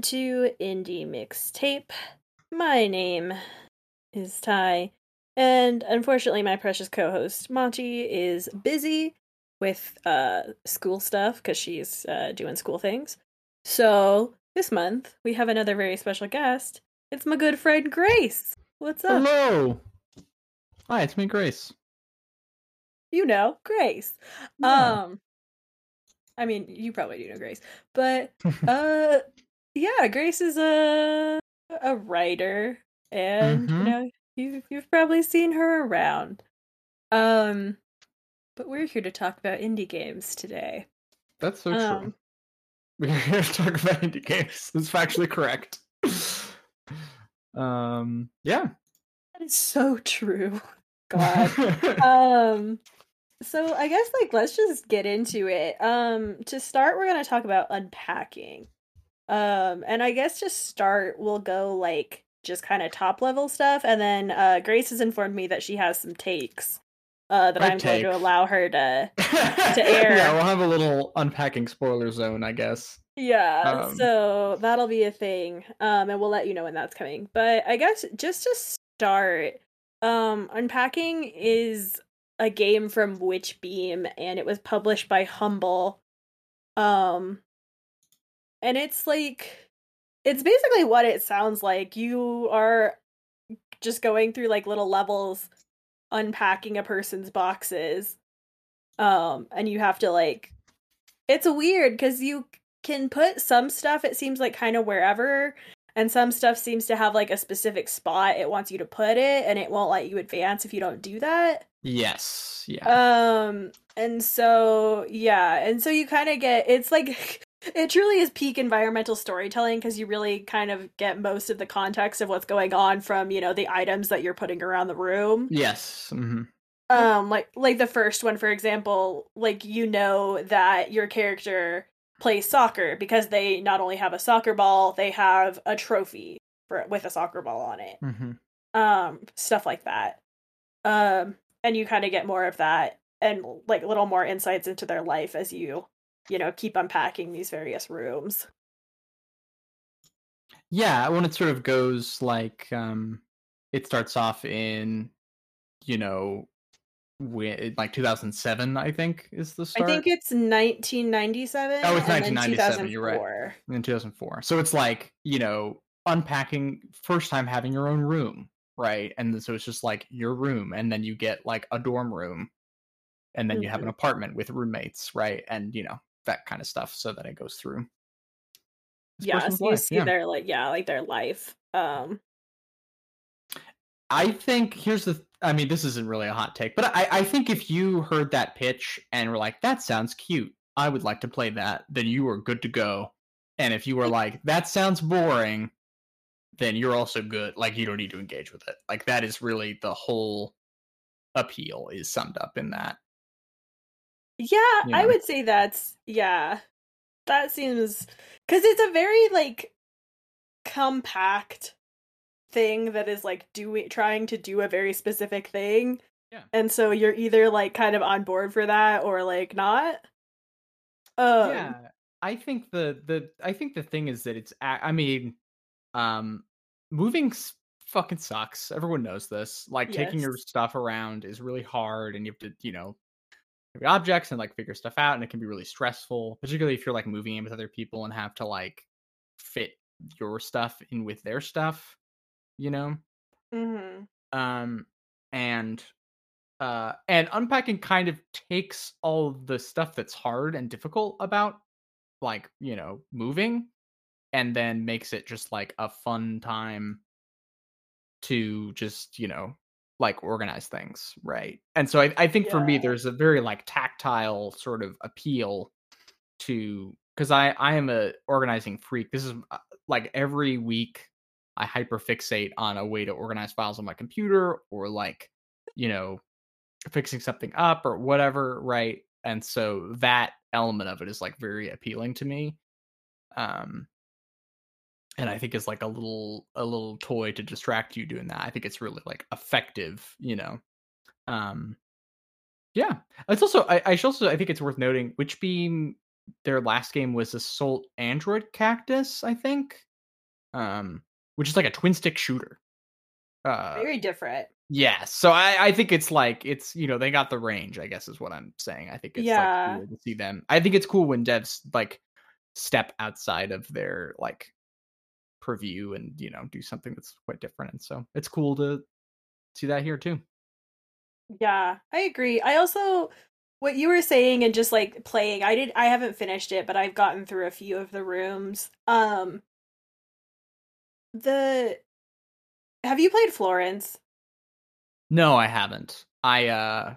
Good day, everyone. Welcome to Indie Mixtape. My name is Ty, and unfortunately, my precious co host Monty is busy with uh, school stuff because she's uh, doing school things. So, this month, we have another very special guest. It's my good friend Grace. What's up? Hello. Hi, it's me, Grace. You know, Grace. Yeah. Um, I mean, you probably do know Grace, but uh, yeah, Grace is a a writer, and you Mhm. know, you've you've probably seen her around. Um, but we're here to talk about indie games today. That's so true. Um, We're here to talk about indie games. That's factually correct. um, yeah. that is so true. God. um so i guess like let's just get into it um to start we're going to talk about unpacking um and i guess to start we'll go like just kind of top level stuff and then uh grace has informed me that she has some takes uh that My i'm going to allow her to to air. Yeah, we'll have a little unpacking spoiler zone, I guess. yeah Um, so that'll be a thing um and we'll let you know when that's coming but i guess just to start um unpacking is a game from Witch Beam and it was published by Humble. Um and it's like it's basically what it sounds like. You are just going through like little levels unpacking a person's boxes. Um and you have to like it's weird cuz you can put some stuff it seems like kind of wherever and some stuff seems to have like a specific spot it wants you to put it and it won't let you advance if you don't do that. Yes. Yeah. Um, and so yeah, and so you kind of get it's like it truly is peak environmental storytelling because you really kind of get most of the context of what's going on from you know the items that you're putting around the room. yes. hmm Um, like like the first one, for example, like you know that your character plays soccer because they not only have a soccer ball, they have a trophy for with a soccer ball on it hmm um stuff like that um and you kind of get more of that and like little more insights into their life as you you know keep unpacking these various rooms Yeah, when it sort of goes like um it starts off in you know wi- like 2007 I think is the start, i think it's 1997 Oh, it's and 1997, you're right. in 2004. So it's like, you know, unpacking first time having your own room, right? And so it's just like your room and then you get like a dorm room and then you have an Mhm. apartment with roommates, right? And you know, that kind of stuff so that it goes through. This yeah so you life, see yeah. their like yeah like their life um I think here's the I mean, this isn't really a hot take, but I, I think if you heard that pitch and were like, that sounds cute, I would like to play that, then you are good to go. And if you were like, that sounds boring, then you're also good. Like you don't need to engage with it. Like that is really the whole appeal is summed up in that. Yeah You i would say that's yeah that seems because it's a very like compact thing that is like doing trying to do a very specific thing Yeah. and so you're either like kind of on board for that or like not. Um yeah i think the the i think the thing is that it's I mean um moving fucking sucks everyone knows this like taking your stuff around is really hard and you have to you know objects and like figure stuff out and it can be really stressful particularly if you're like moving in with other people and have to like fit your stuff in with their stuff you know mhm. um and uh and unpacking kind of takes all the stuff that's hard and difficult about like you know moving and then makes it just like a fun time to just you know like organize things right? And so i, I think for me there's a very like tactile sort of appeal to because i i am a organizing freak. This is uh, like every week i hyperfixate on a way to organize files on my computer or like you know fixing something up or whatever right? And so that element of it is like very appealing to me. Um and i think is like a little a little toy to distract you doing that i think it's really like effective you know um yeah it's also i, I should also i think it's worth noting Witch Beam their last game was Assault Android Cactus, I think, um, which is like a twin stick shooter. Uh, Very different. Yeah, so I, I think it's like it's you know they got the range. I guess is what I'm saying. I think it's yeah. like cool to see them. I think it's cool when devs like step outside of their like purview and you know do something that's quite different. And so it's cool to see that here too. Yeah, I agree. I also what you were saying and just like playing, I did I haven't finished it, but I've gotten through a few of the rooms. Um the have you played Florence? No, I haven't. I uh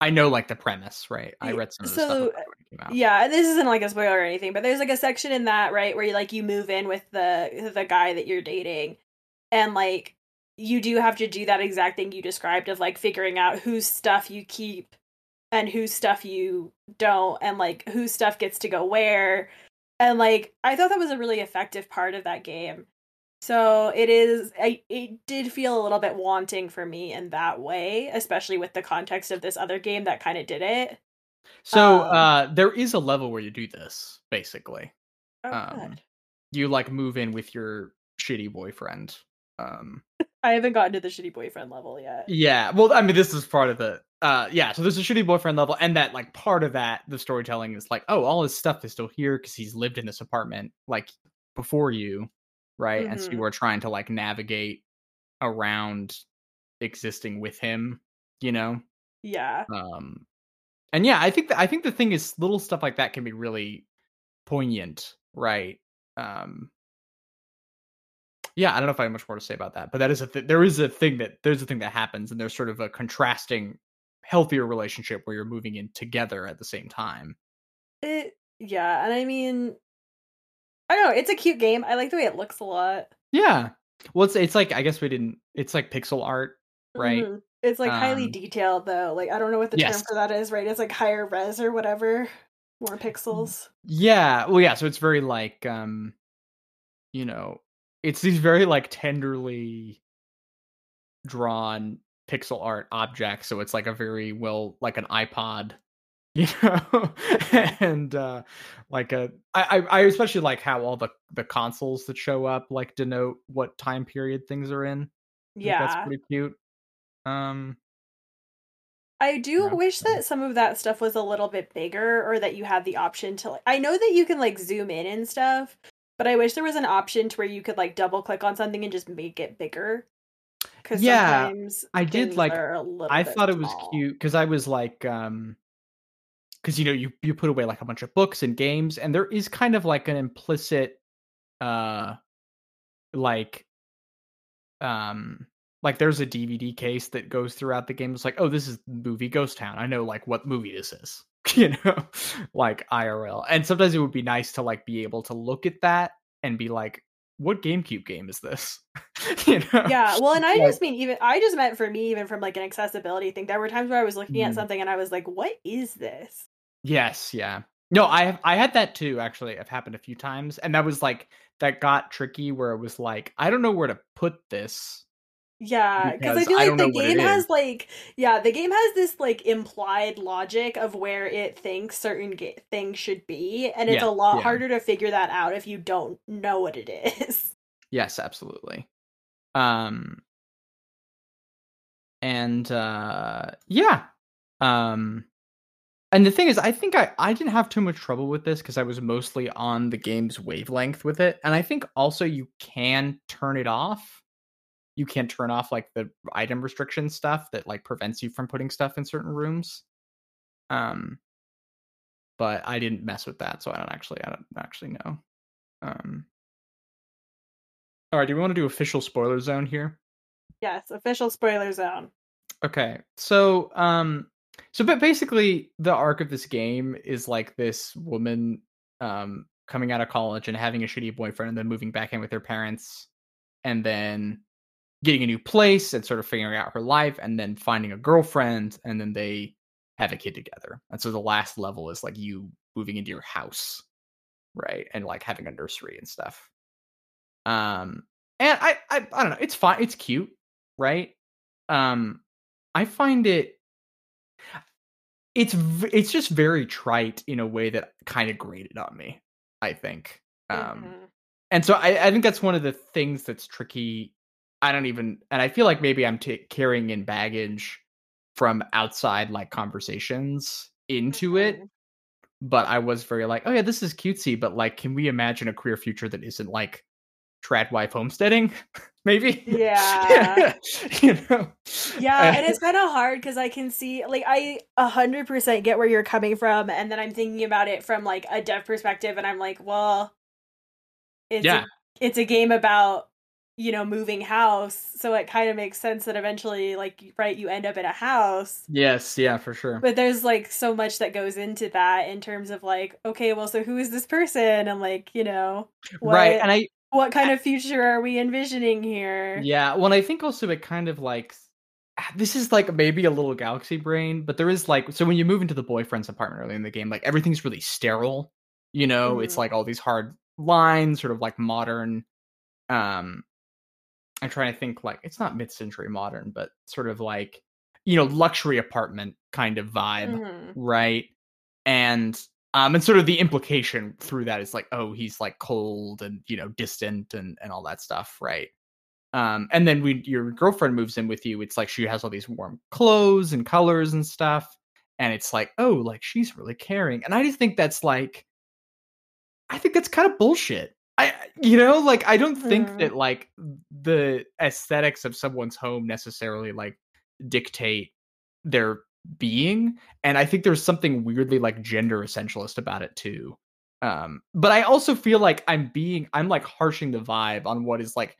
I know like the premise, right? I read some of the so, stuff Yeah, this isn't like a spoiler or anything, but there's like a section in that, right, where you like you move in with the the guy that you're dating and like you do have to do that exact thing you described of like figuring out whose stuff you keep and whose stuff you don't and like whose stuff gets to go where and like i thought that was a really effective part of that game. So it is I, it did feel a little bit wanting for me in that way especially with the context of this other game that kind of did it so um, uh there is a level where you do this basically oh, um, you like move in with your shitty boyfriend um I haven't gotten to the shitty boyfriend level yet. Yeah, well, I mean, this is part of the uh yeah so there's a shitty boyfriend level and that like part of that the storytelling is like oh all his stuff is still here because he's lived in this apartment like before you right mm-hmm. and so you mm-hmm. are trying to like navigate around existing with him you know yeah um and yeah i think that i think the thing is little stuff like that can be really poignant right um yeah, I don't know if I have much more to say about that, but that is a th- there is a thing that there's a thing that happens, and there's sort of a contrasting, healthier relationship where you're moving in together at the same time. It yeah, and I mean, I don't know, it's a cute game. I like the way it looks a lot. Yeah, well, it's it's like I guess we didn't. It's like pixel art, right? Mm-hmm. It's like um, highly detailed though. Like I don't know what the yes. term for that is, right? It's like higher res or whatever, more pixels. Yeah, well, yeah. So it's very like um, you know, it's these very like tenderly drawn pixel art objects so it's like a very well like an ipod you know and uh like a I, I especially like how all the the consoles that show up like denote what time period things are in yeah that's pretty cute um I do yeah. wish that some of that stuff was a little bit bigger or that you had the option to like I know that you can like zoom in and stuff, but I wish there was an option to where you could like double click on something and just make it bigger. Because yeah, I did like. I thought it was cute because I was like, um, because you know you you put away like a bunch of books and games, and there is kind of like an implicit, uh, like, um, like there's a DVD case that goes throughout the game. It's like, oh, this is movie Ghost Town. I know like what movie this is. you know, like IRL. And sometimes it would be nice to like be able to look at that and be like, what GameCube game is this? you know? Yeah, well, and I just mean even I just meant for me, even from like an accessibility thing. There were times where I was looking mm. at something and I was like, "What is this?" Yes, yeah. No, I have I had that too. Actually, I've happened a few times, and that was like that got tricky where it was like I don't know where to put this yeah, because I feel like I the game has like yeah, the game has this like implied logic of where it thinks certain ga- things should be, and it's yeah, a lot yeah. harder to figure that out if you don't know what it is. Yes, absolutely. Um and uh yeah. Um and the thing is I think I I didn't have too much trouble with this cuz I was mostly on the game's wavelength with it, and I think also you can turn it off you can't turn off like the item restriction stuff that like prevents you from putting stuff in certain rooms. Um, but I didn't mess with that, so I don't actually I don't actually know. Um, all right, do we want to do official spoiler zone here? Yes, official spoiler zone. Okay, so um, so but basically the arc of this game is like this woman um coming out of college and having a shitty boyfriend and then moving back in with her parents and then getting a new place and sort of figuring out her life and then finding a girlfriend and then they have a kid together. And so the last level is like you moving into your house, right? And like having a nursery and stuff. Um and I I I don't know, it's fine, it's cute, right? Um I find it it's it's just very trite in a way that kind of grated on me. I think, um, mm-hmm. and so I, I think that's one of the things that's tricky. I don't even, and I feel like maybe I'm t- carrying in baggage from outside like conversations into mm-hmm. it. But I was very like, oh yeah, this is cutesy, but like, can we imagine a queer future that isn't like trad wife homesteading? maybe. Yeah. you know. Yeah, and it's kind of hard because I can see like I a hundred percent get where you're coming from, and then I'm thinking about it from like a dev perspective, and I'm like, well, it's yeah. a, it's a game about you know moving house so it kind of makes sense that eventually like right you end up in a house yes yeah for sure but there's like so much that goes into that in terms of like okay well so who is this person and like you know what, right and i what kind of future are we envisioning here? Yeah, well, I think also it kind of like this is like maybe a little galaxy brain, but there is like so when you move into the boyfriend's apartment early in the game, like everything's really sterile. You know, mm. it's like all these hard lines, sort of like modern. Um, I'm trying to think like it's not mid-century modern, but sort of like you know luxury apartment kind of vibe, mm-hmm. right? And um, and sort of the implication through that is like, oh, he's like cold and you know distant and and all that stuff, right? Um, and then when your girlfriend moves in with you, it's like she has all these warm clothes and colors and stuff, and it's like, oh, like she's really caring. And I just think that's like, I think that's kind of bullshit. I, you know, like I don't think mm. that like the aesthetics of someone's home necessarily like dictate their being and i think there's something weirdly like gender essentialist about it too um but i also feel like i'm being i'm like harshing the vibe on what is like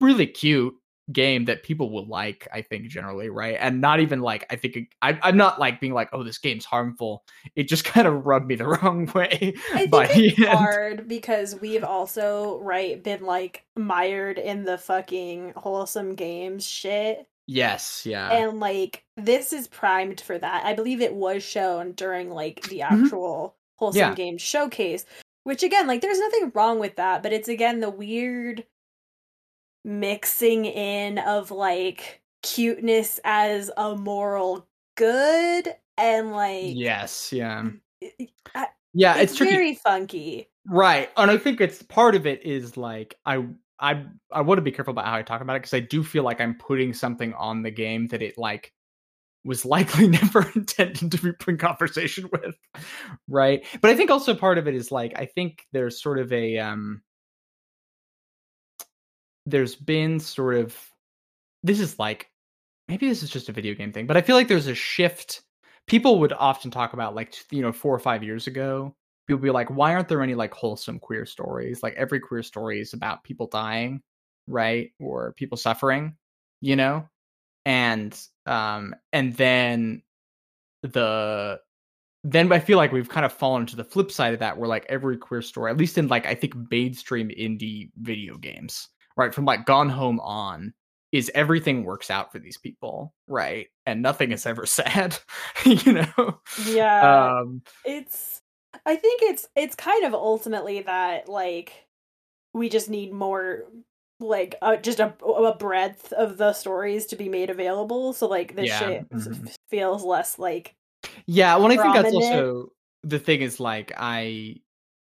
really cute game that people will like i think generally right and not even like i think I, i'm not like being like oh this game's harmful it just kind of rubbed me the wrong way i think it's hard because we've also right been like mired in the fucking wholesome games shit Yes, yeah. And like this is primed for that. I believe it was shown during like the mm-hmm. actual mm-hmm. wholesome yeah. game showcase, which again, like there's nothing wrong with that, but it's again the weird mixing in of like cuteness as a moral good and like Yes, yeah. I, yeah, it's, it's very funky. Right. And I think it's part of it is like I I I want to be careful about how I talk about it because I do feel like I'm putting something on the game that it like was likely never intended to be in conversation with, right? But I think also part of it is like I think there's sort of a um there's been sort of this is like maybe this is just a video game thing, but I feel like there's a shift. People would often talk about like you know four or five years ago people be like, why aren't there any like wholesome queer stories? Like every queer story is about people dying, right? Or people suffering, you know? And um and then the then I feel like we've kind of fallen to the flip side of that where like every queer story, at least in like I think mainstream indie video games, right? From like Gone Home on, is everything works out for these people, right? And nothing is ever sad, you know? Yeah. Um it's I think it's it's kind of ultimately that like we just need more like uh, just a, a breadth of the stories to be made available so like this yeah. shit mm-hmm. feels less like yeah well i think that's also the thing is like i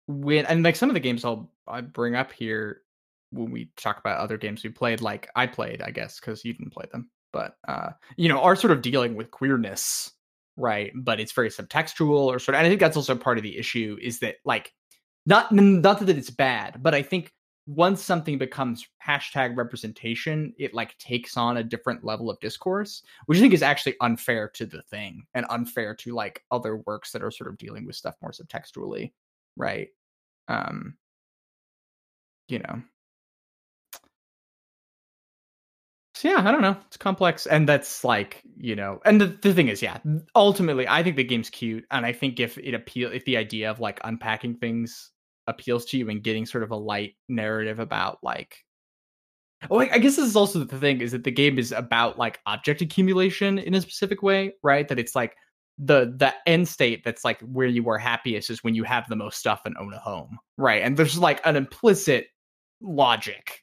when and like some of the games i'll i bring up here when we talk about other games we played like i played i guess because you didn't play them but uh you know are sort of dealing with queerness right? But it's very subtextual or sort of. And I think that's also part of the issue is that like not not that it's bad, but I think once something becomes hashtag representation, it like takes on a different level of discourse, which I think is actually unfair to the thing and unfair to like other works that are sort of dealing with stuff more subtextually, right? Um, you know, So yeah, I don't know. It's complex, and that's like you know, and the, the thing is, yeah, ultimately, I think the game's cute, and I think if it appeal, if the idea of like unpacking things appeals to you and getting sort of a light narrative about like, oh, I guess this is also the thing is that the game is about like object accumulation in a specific way, right? That it's like the the end state that's like where you are happiest is when you have the most stuff and own a home, right? And there's like an implicit logic,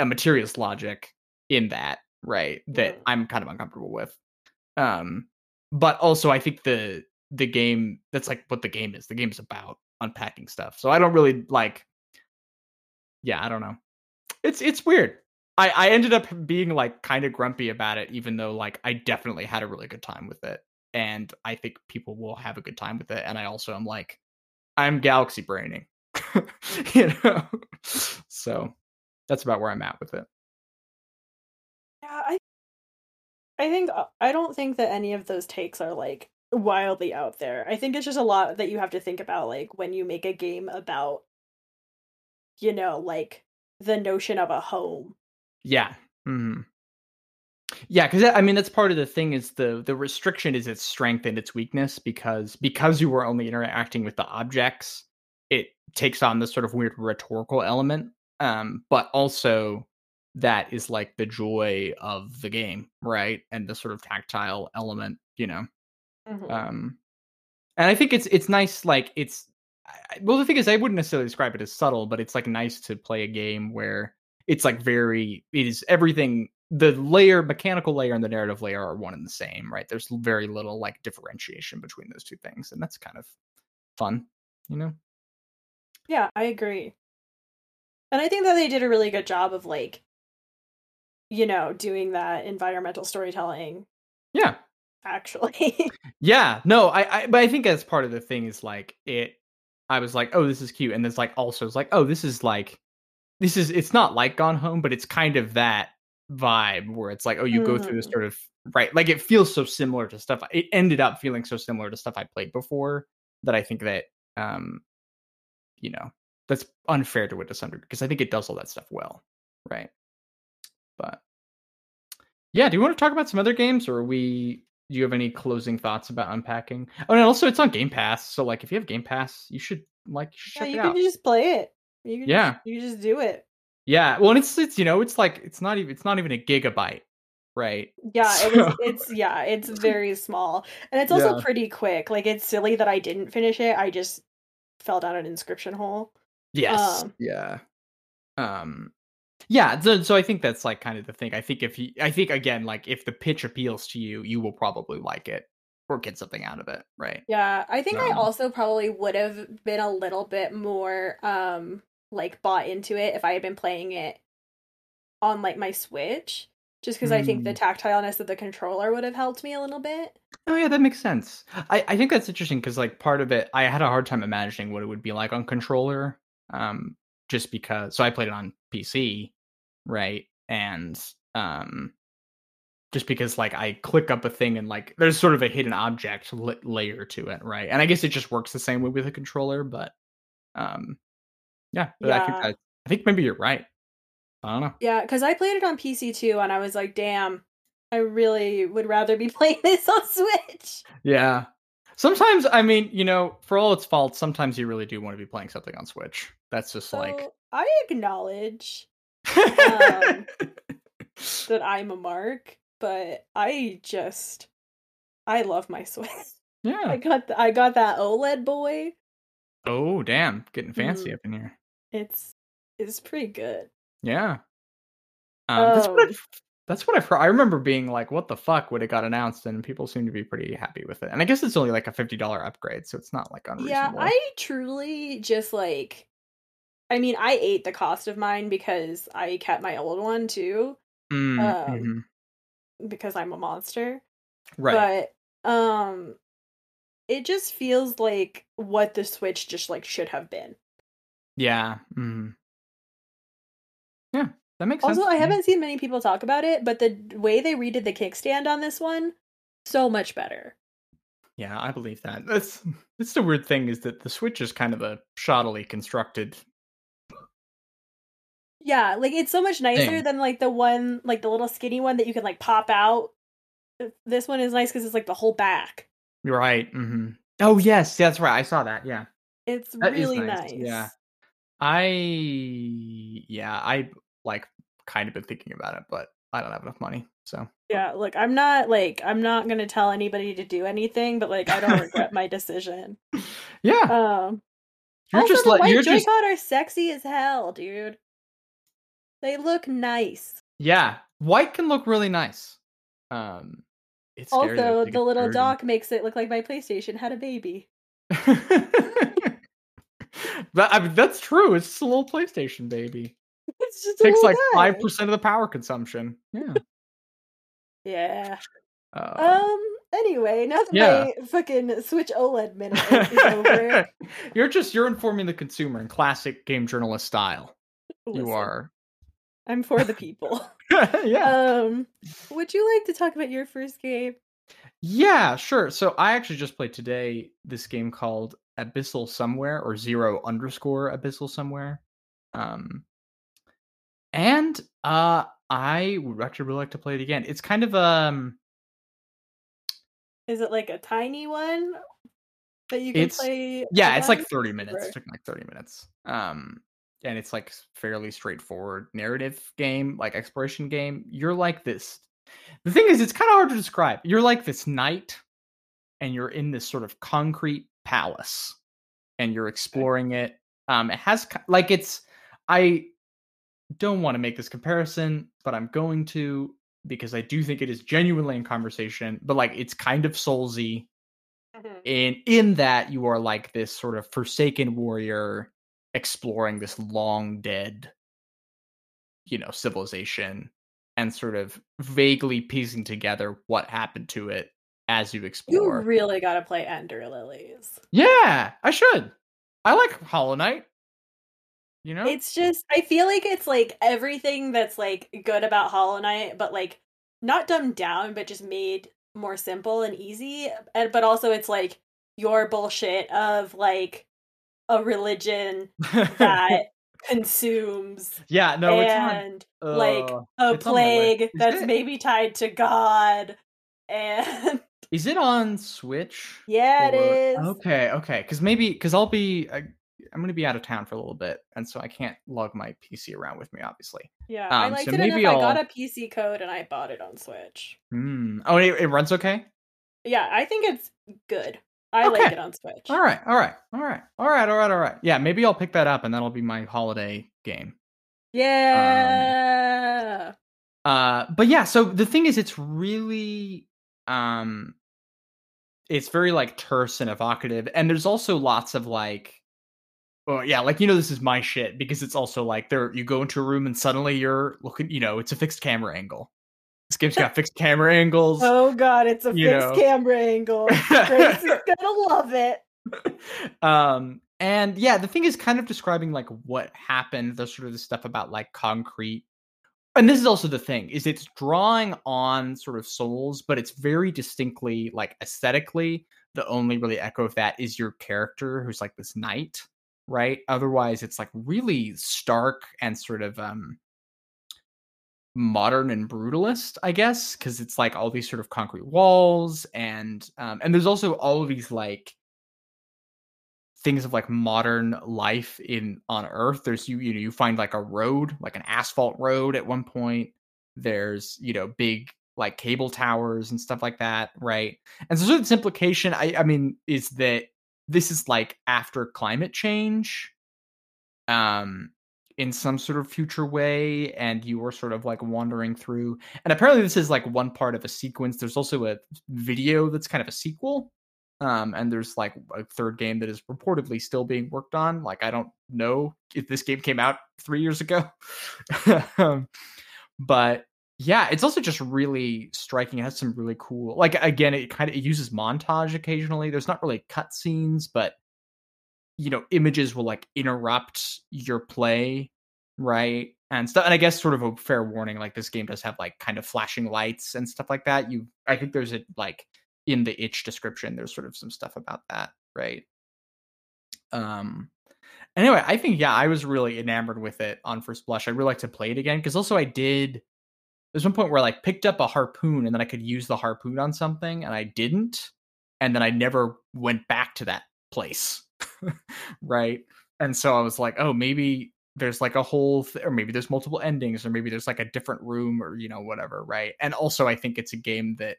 a materialist logic in that, right? That I'm kind of uncomfortable with. Um, but also I think the the game that's like what the game is. The game's about unpacking stuff. So I don't really like yeah, I don't know. It's it's weird. I I ended up being like kind of grumpy about it even though like I definitely had a really good time with it and I think people will have a good time with it and I also am like I'm galaxy braining. you know. So that's about where I'm at with it. I think uh, I don't think that any of those takes are like wildly out there. I think it's just a lot that you have to think about like when you make a game about you know, like the notion of a home. Yeah. Mm-hmm. Yeah, because I mean that's part of the thing is the the restriction is its strength and its weakness because because you were only interacting with the objects, it takes on this sort of weird rhetorical element. Um, but also that is like the joy of the game, right? And the sort of tactile element, you know. Mm-hmm. Um, and I think it's it's nice, like it's well, the thing is, I wouldn't necessarily describe it as subtle, but it's like nice to play a game where it's like very it is everything the layer mechanical layer and the narrative layer are one and the same right there's very little like differentiation between those two things and that's kind of fun you know yeah i agree and i think that they did a really good job of like you know doing that environmental storytelling yeah actually yeah no I, I but i think that's part of the thing is like it i was like oh this is cute and it's like also it's like oh this is like this is it's not like gone home but it's kind of that vibe where it's like oh you mm. go through this mm. sort of right like it feels so similar to stuff it ended up feeling so similar to stuff i played before that i think that um you know that's unfair to it to some degree because i think it does all that stuff well right but yeah do you want to talk about some other games or are we do you have any closing thoughts about unpacking oh and also it's on game pass so like if you have game pass you should like you should yeah, you can out. just play it you can yeah just, you just do it yeah, well, it's it's you know it's like it's not even it's not even a gigabyte, right? Yeah, so... it is, it's yeah, it's very small, and it's also yeah. pretty quick. Like it's silly that I didn't finish it. I just fell down an Inscryption hole. Yes. Um, yeah. Um. Yeah. So, so I think that's like kind of the thing. I think if you, I think again, like if the pitch appeals to you, you will probably like it or get something out of it, right? Yeah, I think um, I also probably would have been a little bit more um like bought into it if I had been playing it on like my Switch. Just because mm. I think the mm. tactileness of the controller would have helped me a little bit. Oh yeah, that makes sense. I, I think that's interesting because like part of it I had a hard time imagining what it would be like on controller. Um just because so I played it on PC, right? And um just because like I click up a thing and like there's sort of a hidden object layer to it, right? And I guess it just works the same way with a controller, but um yeah, yeah. I think I, I think maybe you're right. I don't know. Yeah, because I played it on PC too, and I was like, damn, I really would rather be playing this on Switch. Yeah. Sometimes, I mean, you know, for all its faults, sometimes you really do want to be playing something on Switch. That's just so like. I acknowledge um, that I'm a mark, but I just. I love my Switch. Yeah. I got the, I got that OLED boy. Oh, damn. Getting fancy mm. up in here. It's it's pretty good. Yeah. Um, that's what I've, that's what I've heard. I remember being like, "What the fuck?" when it got announced, and people seem to be pretty happy with it. And I guess it's only like a fifty dollar upgrade, so it's not like unreasonable. Yeah, I truly just like. I mean, I ate the cost of mine because I kept my old one too. Mm, um, mm-hmm. because I'm a monster. Right. But um it just feels like what the Switch just like should have been. Yeah. Mm. Yeah, that makes also, sense. Also, I haven't seen many people talk about it, but the way they redid the kickstand on this one, so much better. Yeah, I believe that. That's that's the weird thing is that the Switch is kind of a shoddily constructed. Yeah, like it's so much nicer than like the one, like the little skinny one that you can like pop out. This one is nice because it's like the whole back. Right. Mm-hmm. Oh yes, that's right. I saw that. Yeah, it's that really nice. nice. Yeah, I yeah, I like kind of been thinking about it, but I don't have enough money. So yeah, look, I'm not like I'm not gonna tell anybody to do anything, but like I don't regret my decision. Yeah. Um. You're also, just the like white you're Joy-Con just... are sexy as hell, dude. They look nice. Yeah, white can look really nice. Um, it's Also, the little dirty. dock makes it look like my PlayStation had a baby. That I mean, that's true. It's just a little PlayStation baby. It's just a Takes like five percent of the power consumption. Yeah. Yeah. Um, Um. Anyway, now that Yeah. my fucking Switch OLED minute is over, you're just you're informing the consumer in classic game journalist style. listen, You are. I'm for the people. yeah. um. Would you like to talk about your first game? Yeah, sure. So I actually just played today this game called Abyssal Somewhere or Zero underscore Abyssal Somewhere. Um and uh I would actually really like to play it again. It's kind of um Is it like a tiny one that you can play? yeah, it's like 30 minutes. Or- It took me like 30 minutes. Um and it's like fairly straightforward narrative game, like exploration game. You're like this. The thing is it's kind of hard to describe. You're like this knight and you're in this sort of concrete palace and you're exploring it. Um it has like it's I don't want to make this comparison, but I'm going to because I do think it is genuinely in conversation, but like it's kind of soulsy Mhm. in in that you are like this sort of forsaken warrior exploring this long dead you know civilization and sort of vaguely piecing together what happened to it as you explore. You really got to play Ender Lilies. yeah i should i like hollow knight you know It's just I feel like it's like everything that's like good about Hollow Knight, but like not dumbed down, but just made more simple and easy. And but also it's like your bullshit of like a religion that consumes yeah no it's not and like uh, a it's on my list. plague that's it? maybe tied to God. And is it on switch yeah, it Or- is. Okay, okay. Because maybe because I'll be I, I'm going to be out of town for a little bit, and so I can't lug my PC around with me, obviously. Yeah, I Um, liked so it enough. maybe I got I'll- a PC code and I bought it on Switch. Hmm. Oh, it, it runs okay. Yeah, I think it's good. I like it on Switch. All right, all right, all right, all right, all right, all right. Yeah, maybe I'll pick that up, and that'll be my holiday game. Yeah. Uh, but yeah. So the thing is, it's really um, it's very like terse and evocative, and there's also lots of like. Well, yeah, like you know, this is my shit because it's also like there. You go into a room and suddenly you're looking. You know, it's a fixed camera angle. This game's got fixed camera angles. oh god, it's a fixed know. camera angle. Grace is gonna love it. um and yeah the thing is kind of describing like what happened the sort of the stuff about like concrete and this is also the thing is it's drawing on sort of souls but it's very distinctly like aesthetically the only really echo of that is your character who's like this knight right otherwise it's like really stark and sort of um modern and brutalist i guess because it's like all these sort of concrete walls and um and there's also all of these like things of like modern life in on earth. There's you you know you find like a road like an asphalt road at one point. There's you know big like cable towers and stuff like that right? And so sort of this implication i i mean is that this is like after climate change. Um in some sort of future way and you are sort of like wandering through and apparently this is like one part of a sequence. There's also a video that's kind of a sequel um and there's like a third game that is reportedly still being worked on. Like i don't know if this game came out three years ago. Um, but yeah it's also just really striking. It has some really cool like again it kind of it uses montage occasionally. There's not really cut scenes but you know images will like interrupt your play right and stuff and i guess sort of a fair warning like this game does have like kind of flashing lights and stuff like that you i think there's a like in the itch description there's sort of some stuff about that right? Um anyway i think yeah i was really enamored with it on first blush i'd really like to play it again because also i did there's one point where i like picked up a harpoon and then i could use the harpoon on something and i didn't and then i never went back to that place right and so i was like oh maybe there's like a whole th- or maybe there's multiple endings or maybe there's like a different room or you know whatever right and also i think it's a game that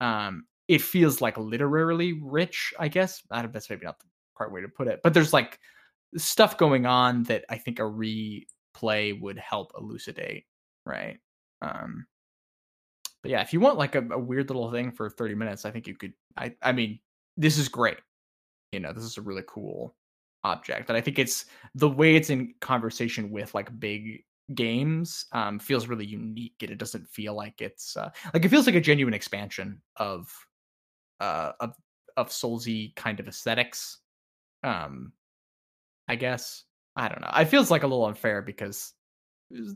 um it feels like literarily rich i guess i don't that's maybe not the right way to put it but there's like stuff going on that i think a replay would help elucidate right um but yeah, if you want like a, a weird little thing for 30 minutes, I think you could. I I mean, this is great. You know, this is a really cool object, and I think it's the way it's in conversation with like big games um feels really unique and it doesn't feel like it's uh, like it feels like a genuine expansion of uh of of soulsy kind of aesthetics um i guess. I don't know. It feels like a little unfair because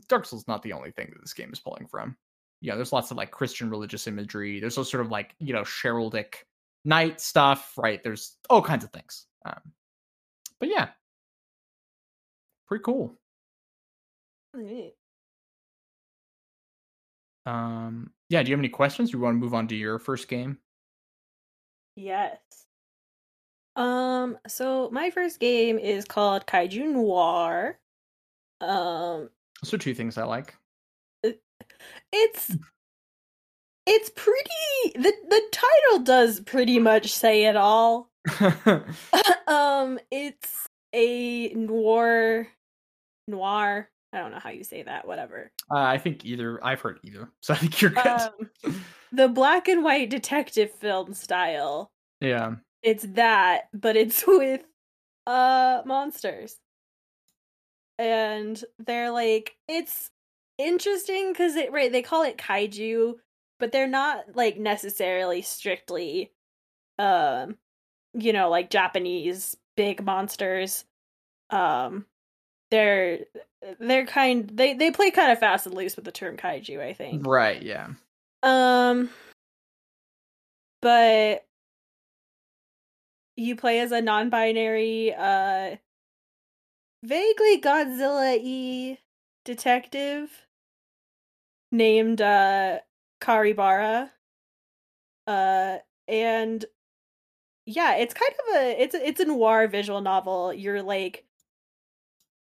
dark souls not the only thing that this game is pulling from. Yeah there's lots of like christian religious imagery. There's also sort of like you know heraldic knight stuff right there's all kinds of things um but yeah pretty cool Neat. um yeah do you have any questions do you want to move on to your first game Yes. Um, so my first game is called Kaiju Noir. Um, are two things i like it's it's pretty the the title does pretty much say it all. um, it's a noir noir. I don't know how you say that, whatever. Uh, I think either I've heard either, so I think you're good. Um, the black and white detective film style. yeah, It's that, but it's with uh monsters. And they're like it's interesting cuz it right they call it kaiju, but they're not like necessarily strictly um you know like Japanese big monsters. Um they're they're kind they they play kind of fast and loose with the term kaiju, I think. right. Yeah, Um, but you play as a non-binary, uh, vaguely Godzilla-y detective named uh Karibara. Uh, and yeah, it's kind of a it's a, it's a noir visual novel. You're like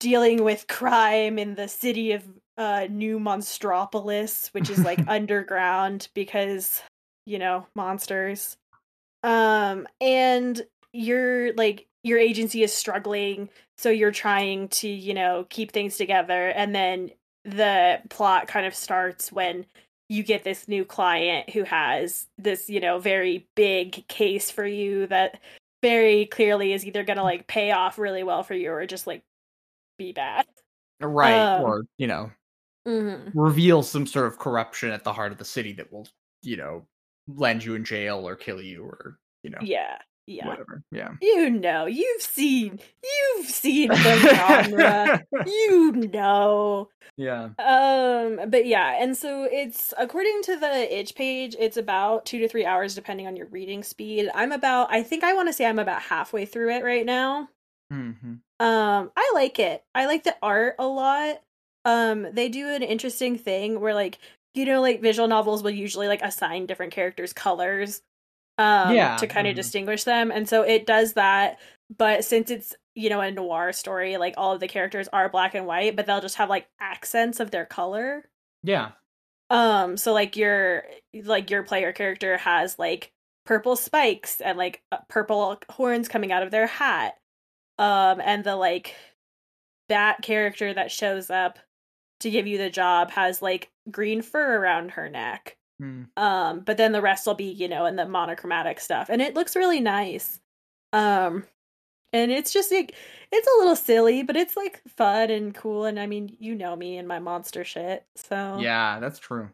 dealing with crime in the city of uh New Monstropolis, which is like underground because you know, monsters. Um and you're like your agency is struggling, so you're trying to, you know, keep things together and then the plot kind of starts when you get this new client who has this, you know, very big case for you that very clearly is either going to like pay off really well for you or just like be bad. right. Um, or you know, Mm-hmm. reveal some sort of corruption at the heart of the city that will, you know, land you in jail or kill you or you know, Yeah. Yeah. whatever. Yeah. You know, you've seen you've seen the genre. you know. yeah. Um, but yeah, and so it's according to the itch page, it's about two to three hours depending on your reading speed. I'm about I think I want to say I'm about halfway through it right now. hmm Um, I like it. I like the art a lot. Um, they do an interesting thing where like you know, like visual novels will usually like assign different characters colors um Yeah, to kind of mhm. distinguish them. And so it does that, but since it's you know a noir story, like all of the characters are black and white, but they'll just have like accents of their color. Yeah. Um, so like your like your player character has like purple spikes and like uh, purple horns coming out of their hat. Um, and the like that character that shows up to give you the job has like green fur around her neck. Mm. Um, but then the rest will be, you know, in the monochromatic stuff. And it looks really nice. Um and it's just like it's a little silly, but it's like fun and cool. And I mean, you know me and my monster shit. So Yeah, that's true.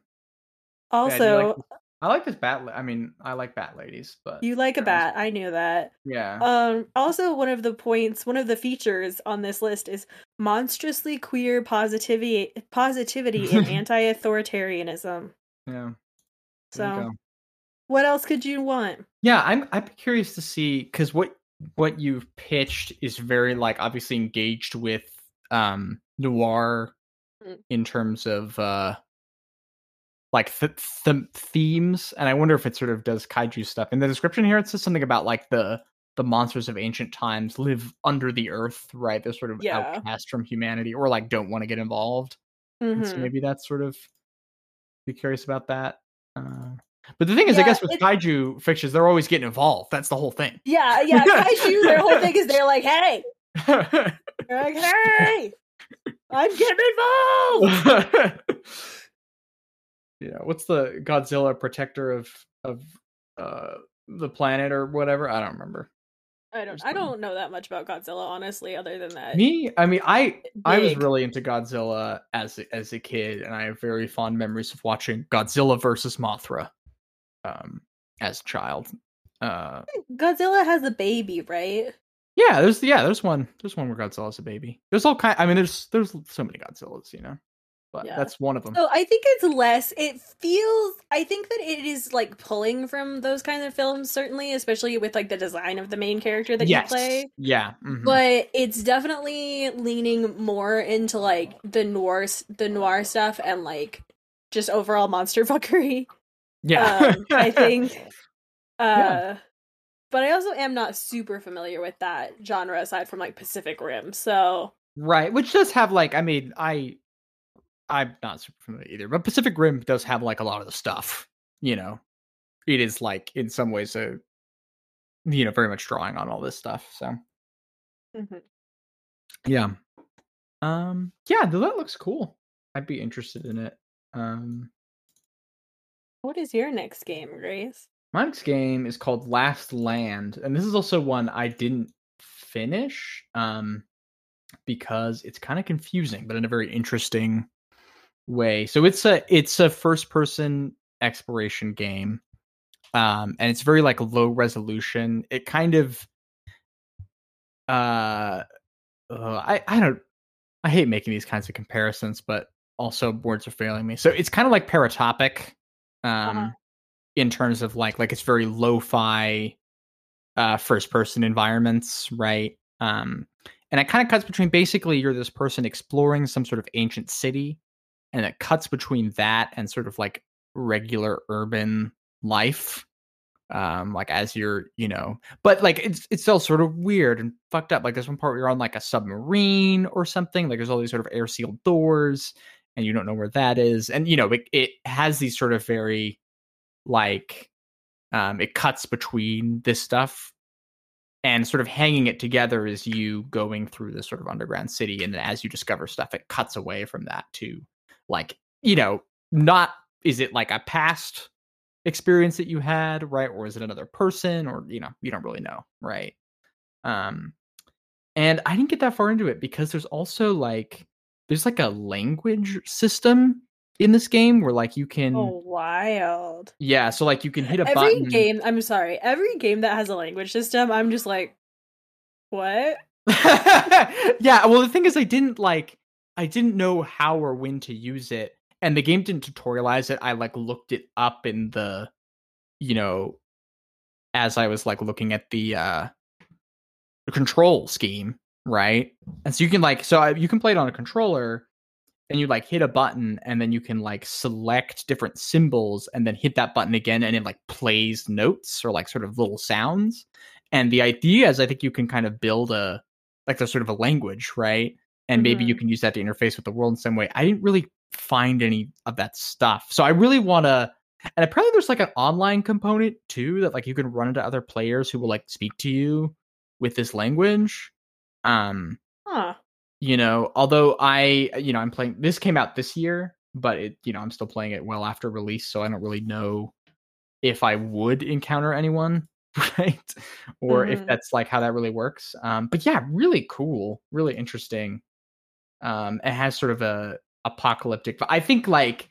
Yeah, also like I like this bat. I mean, I like bat ladies, but you like a bat. I knew that. Yeah. Um also one of the points, one of the features on this list is monstrously queer positivity positivity and anti-authoritarianism. yeah. So what else could you want? Yeah, I'm I'm curious to see because what what you've pitched is very like obviously engaged with um noir Mm. in terms of uh like th- th- themes, and I wonder if it sort of does kaiju stuff. In the description here, it says something about like the the monsters of ancient times live under the earth, right? They're sort of Yeah. outcast from humanity, or like don't want to get involved. And so maybe that's sort of be curious about that. Uh, but the thing is, I guess with kaiju fictions, they're always getting involved. That's the whole thing. Yeah, yeah. Kaiju, their whole thing is they're like, hey, they're like, hey, I'm getting involved. yeah, what's the Godzilla protector of of uh the planet or whatever? I don't remember. I don't. I don't know that much about Godzilla, honestly. Other than that, me, I mean, I Big. I was really into Godzilla as a, as a kid, and I have very fond memories of watching Godzilla versus Mothra, um, as a child. Uh, Godzilla has a baby, right? Yeah, there's yeah, there's one, there's one where Godzilla's a baby. There's all kind. I mean, there's there's so many Godzillas, you know but yeah. that's one of them. So I think it's less. It feels. I think that it is like pulling from those kinds of films, certainly, especially with like the design of the main character that yes. you play. Yeah, mm-hmm. but it's definitely leaning more into like the noir, the noir stuff, and like just overall monster fuckery. Yeah, um, I think. Uh, yeah. But I also am not super familiar with that genre aside from like Pacific Rim. So right, which does have like I mean I I'm not super familiar either, but Pacific Rim does have like a lot of the stuff. You know, it is like in some ways a you know very much drawing on all this stuff. So mm-hmm. yeah, um, yeah, that looks cool. I'd be interested in it. Um, what is your next game, Grace? My next game is called Last Land, and this is also one I didn't finish um, because it's kind of confusing, but in a very interesting way. So it's a it's a first person exploration game. Um and it's very like low resolution. It kind of uh, uh I I don't I hate making these kinds of comparisons, but also words are failing me. So it's kind of like Paratopic um uh-huh. in terms of like like it's very lo-fi uh first person environments, right? Um and it kind of cuts between basically you're this person exploring some sort of ancient city and it cuts between that and sort of like regular urban life um like as you're you know but like it's it's still sort of weird and fucked up like there's one part where you're on like a submarine or something like there's all these sort of air sealed doors and you don't know where that is and you know it, it has these sort of very like um it cuts between this stuff and sort of hanging it together is you going through this sort of underground city and as you discover stuff it cuts away from that too like you know not is it like a past experience that you had right? Or is it another person? Or you know you don't really know right? Um and i didn't get that far into it because there's also like there's like a language system in this game where like you can oh wild. Yeah so like you can hit a every button game i'm sorry every game that has a language system i'm just like what? Yeah well the thing is i didn't like I didn't know how or when to use it, and the game didn't tutorialize it. I like looked it up in the, you know, as I was like looking at the uh the control scheme, right? And so you can like so you can play it on a controller and you like hit a button and then you can like select different symbols and then hit that button again and it like plays notes or like sort of little sounds. And the idea is I think you can kind of build a like there's sort of a language, right? And maybe mm-hmm. you can use that to interface with the world in some way. I didn't really find any of that stuff. So I really want to and apparently there's like an online component too that like you can run into other players who will like speak to you with this language. Um huh. you know, although I you know, I'm playing this came out this year, but it you know, I'm still playing it well after release, so I don't really know if I would encounter anyone right or mm-hmm. if that's like how that really works um but yeah really cool really interesting um, it has sort of a apocalyptic. I think like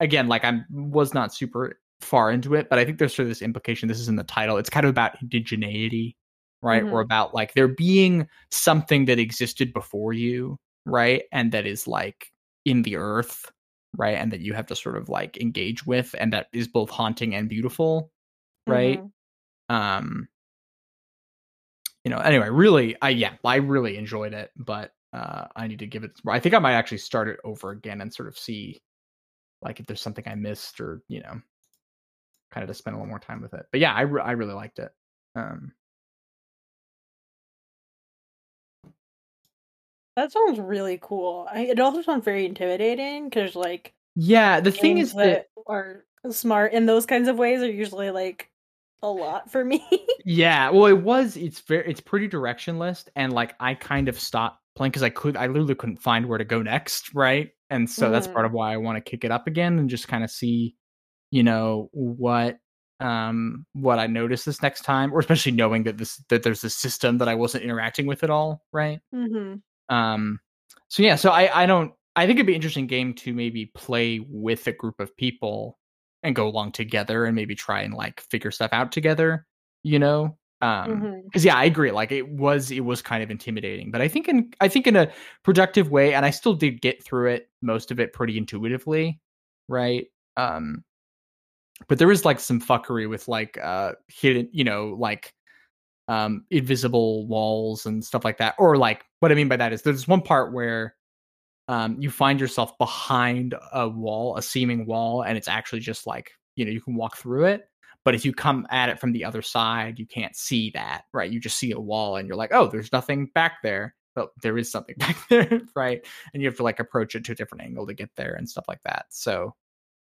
again, like I was not super far into it, but I think there's sort of this implication. This is in the title. It's kind of about indigeneity, right? Mm-hmm. Or about like there being something that existed before you, right? And that is like in the earth, right? And that you have to sort of like engage with, and that is both haunting and beautiful, right? Mm-hmm. Um, you know. Anyway, really, I yeah, I really enjoyed it, but uh, I need to give it. I think I might actually start it over again and sort of see, like, if there's something I missed or you know, kind of to spend a little more time with it. But yeah, I re- I really liked it. Um, that sounds really cool. I, it also sounds very intimidating because, like, yeah, the thing is that, that are smart in those kinds of ways are usually like a lot for me. yeah, well, it was. It's very. It's pretty directionless, and like I kind of stopped playing because I could I literally couldn't find where to go next, right? and so that's part of why I want to kick it up again and just kind of see, you know, what um what I notice this next time, or especially knowing that this that there's a system that I wasn't interacting with at all, right? mm-hmm. Um, so yeah, so I I don't I think it'd be an interesting game to maybe play with a group of people and go along together and maybe try and like figure stuff out together, you know? Um because yeah, I agree. Like it was it was kind of intimidating, but I think in I think in a productive way, and I still did get through it, most of it pretty intuitively, right? Um but there is like some fuckery with like uh hidden, you know, like um invisible walls and stuff like that. Or like what I mean by that is there's one part where um you find yourself behind a wall, a seeming wall, and it's actually just like, you know, you can walk through it. But if you come at it from the other side, you can't see that, right? You just see a wall and you're like, oh, there's nothing back there. But there is something back there, right? And you have to like approach it to a different angle to get there and stuff like that. So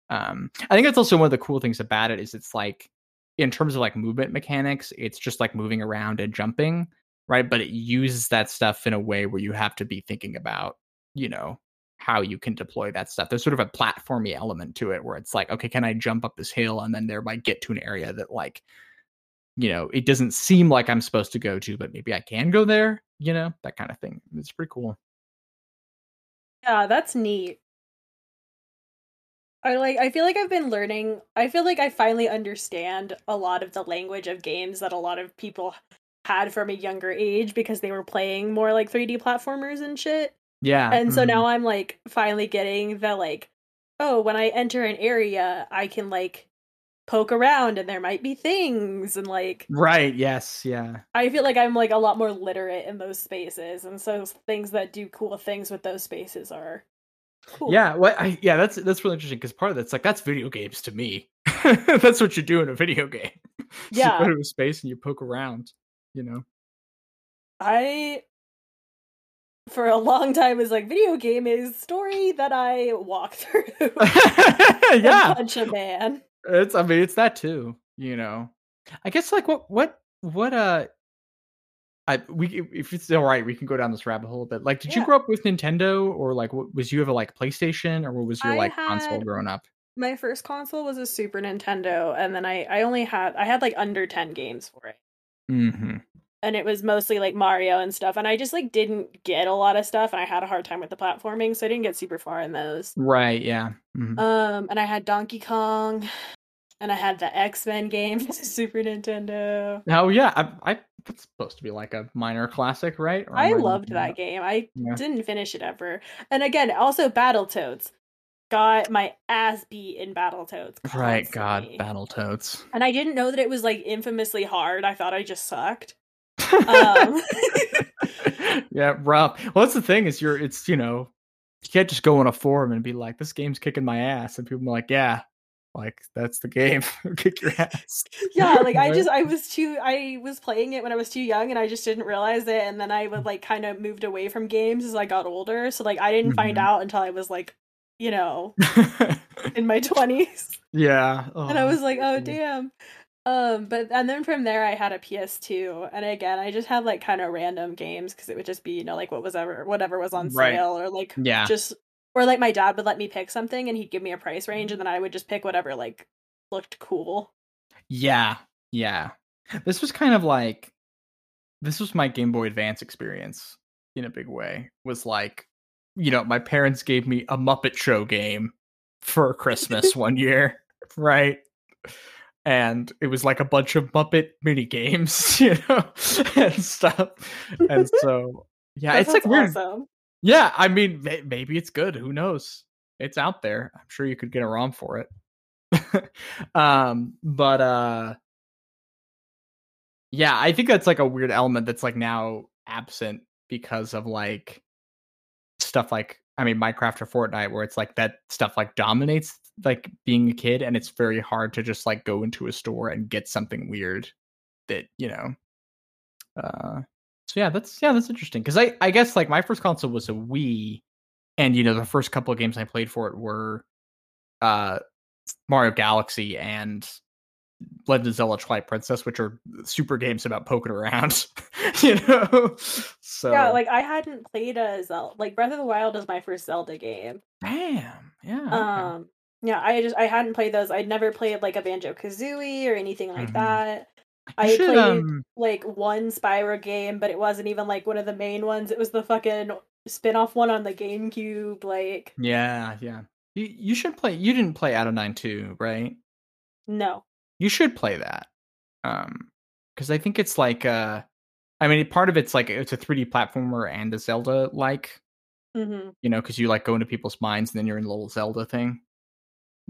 um I think that's also one of the cool things about it is it's like in terms of like movement mechanics, it's just like moving around and jumping, right? But it uses that stuff in a way where you have to be thinking about, you know, how you can deploy that stuff. There's sort of a platformy element to it where it's like, okay, can I jump up this hill and then thereby get to an area that like, you know, it doesn't seem like I'm supposed to go to, but maybe I can go there, you know, that kind of thing. It's pretty cool. Yeah, that's neat. I like I feel like I've been learning I feel like I finally understand a lot of the language of games that a lot of people had from a younger age because they were playing more like 3D platformers and shit. Yeah. And so mhm. now I'm like finally getting the like oh, when I enter an area, I can like poke around and there might be things and like Right, yes, yeah. I feel like I'm like a lot more literate in those spaces and so things that do cool things with those spaces are cool. Yeah, what I yeah, that's that's really interesting because part of that's like that's video games to me. that's what you do in a video game. So Yeah. you go to a space and you poke around, you know. I for a long time was like video game is story that I walk through yeah. punch a man. It's I mean it's that too, you know. I guess like what what what uh I we if it's all right, we can go down this rabbit hole But. Like, did you grow up with Nintendo or like what was you have a like PlayStation or what was your I like console growing up? My first console was a Super Nintendo and then I I only had I had like under 10 games for it. Mm-hmm. And it was mostly like Mario and stuff and I just like didn't get a lot of stuff and I had a hard time with the platforming so I didn't get super far in those. Right, yeah. mhm. Um and I had Donkey Kong and I had the X-Men game for Super Nintendo. Oh yeah, I, I that's supposed to be like a minor classic, right? Or I loved that up? game. I Yeah. didn't finish it ever. And again, also Battletoads. Got my ass beat in Battletoads. Right, God, constantly. Battletoads. And I didn't know that it was like infamously hard. I thought I just sucked. Um, yeah, rough. Well, that's the thing is you're it's you know you can't just go on a forum and be like this game's kicking my ass, and people are like, yeah, like that's the game, kick your ass. yeah, like I just I was too I was playing it when I was too young and I just didn't realize it and then I would like kind of moved away from games as I got older. So like I didn't find Mhm. out until I was like, you know, in my 20s. yeah, and I oh, was like, oh damn. Um, but and then from there I had a PS2, and again I just had like kind of random games because it would just be you know like what was ever whatever was on Right. sale or like Yeah. just or like my dad would let me pick something and he'd give me a price range and then I would just pick whatever like looked cool. Yeah, yeah. This was kind of like this was my Game Boy Advance experience in a big way. Was like, you know, my parents gave me a Muppet Show game for Christmas one year, right? And it was like a bunch of Muppet mini games, you know, and stuff. And so, yeah, it's like weird. awesome. Yeah, I mean, may- maybe it's good. Who knows? It's out there. I'm sure you could get a ROM for it. um, but uh, yeah, I think that's like a weird element that's like now absent because of like stuff like I mean Minecraft or Fortnite, where it's like that stuff like dominates like being a kid, and it's very hard to just like go into a store and get something weird that you know. Uh, so yeah, that's yeah, that's interesting because I I guess like my first console was a Wii, and you know the first couple of games I played for it were uh Mario Galaxy and Legend of Zelda Twilight Princess, which are super games about poking around, you know. So Yeah, like I hadn't played a Zelda. Like Breath of the Wild is my first Zelda game. damn, yeah, okay. Yeah, I just I hadn't played those. I'd never played like a Banjo Kazooie or anything like Mhm. that. I should, played um, like one Spyro game, but it wasn't even like one of the main ones. It was the fucking spin-off one on the GameCube. Like, yeah, yeah. You you should play. You didn't play Psychonauts two, right? no. You should play that. Um, because I think it's like uh, I mean, part of it's like it's a 3D platformer and a Zelda like, hmm you know, because you like go into people's minds and then you're in a little Zelda thing,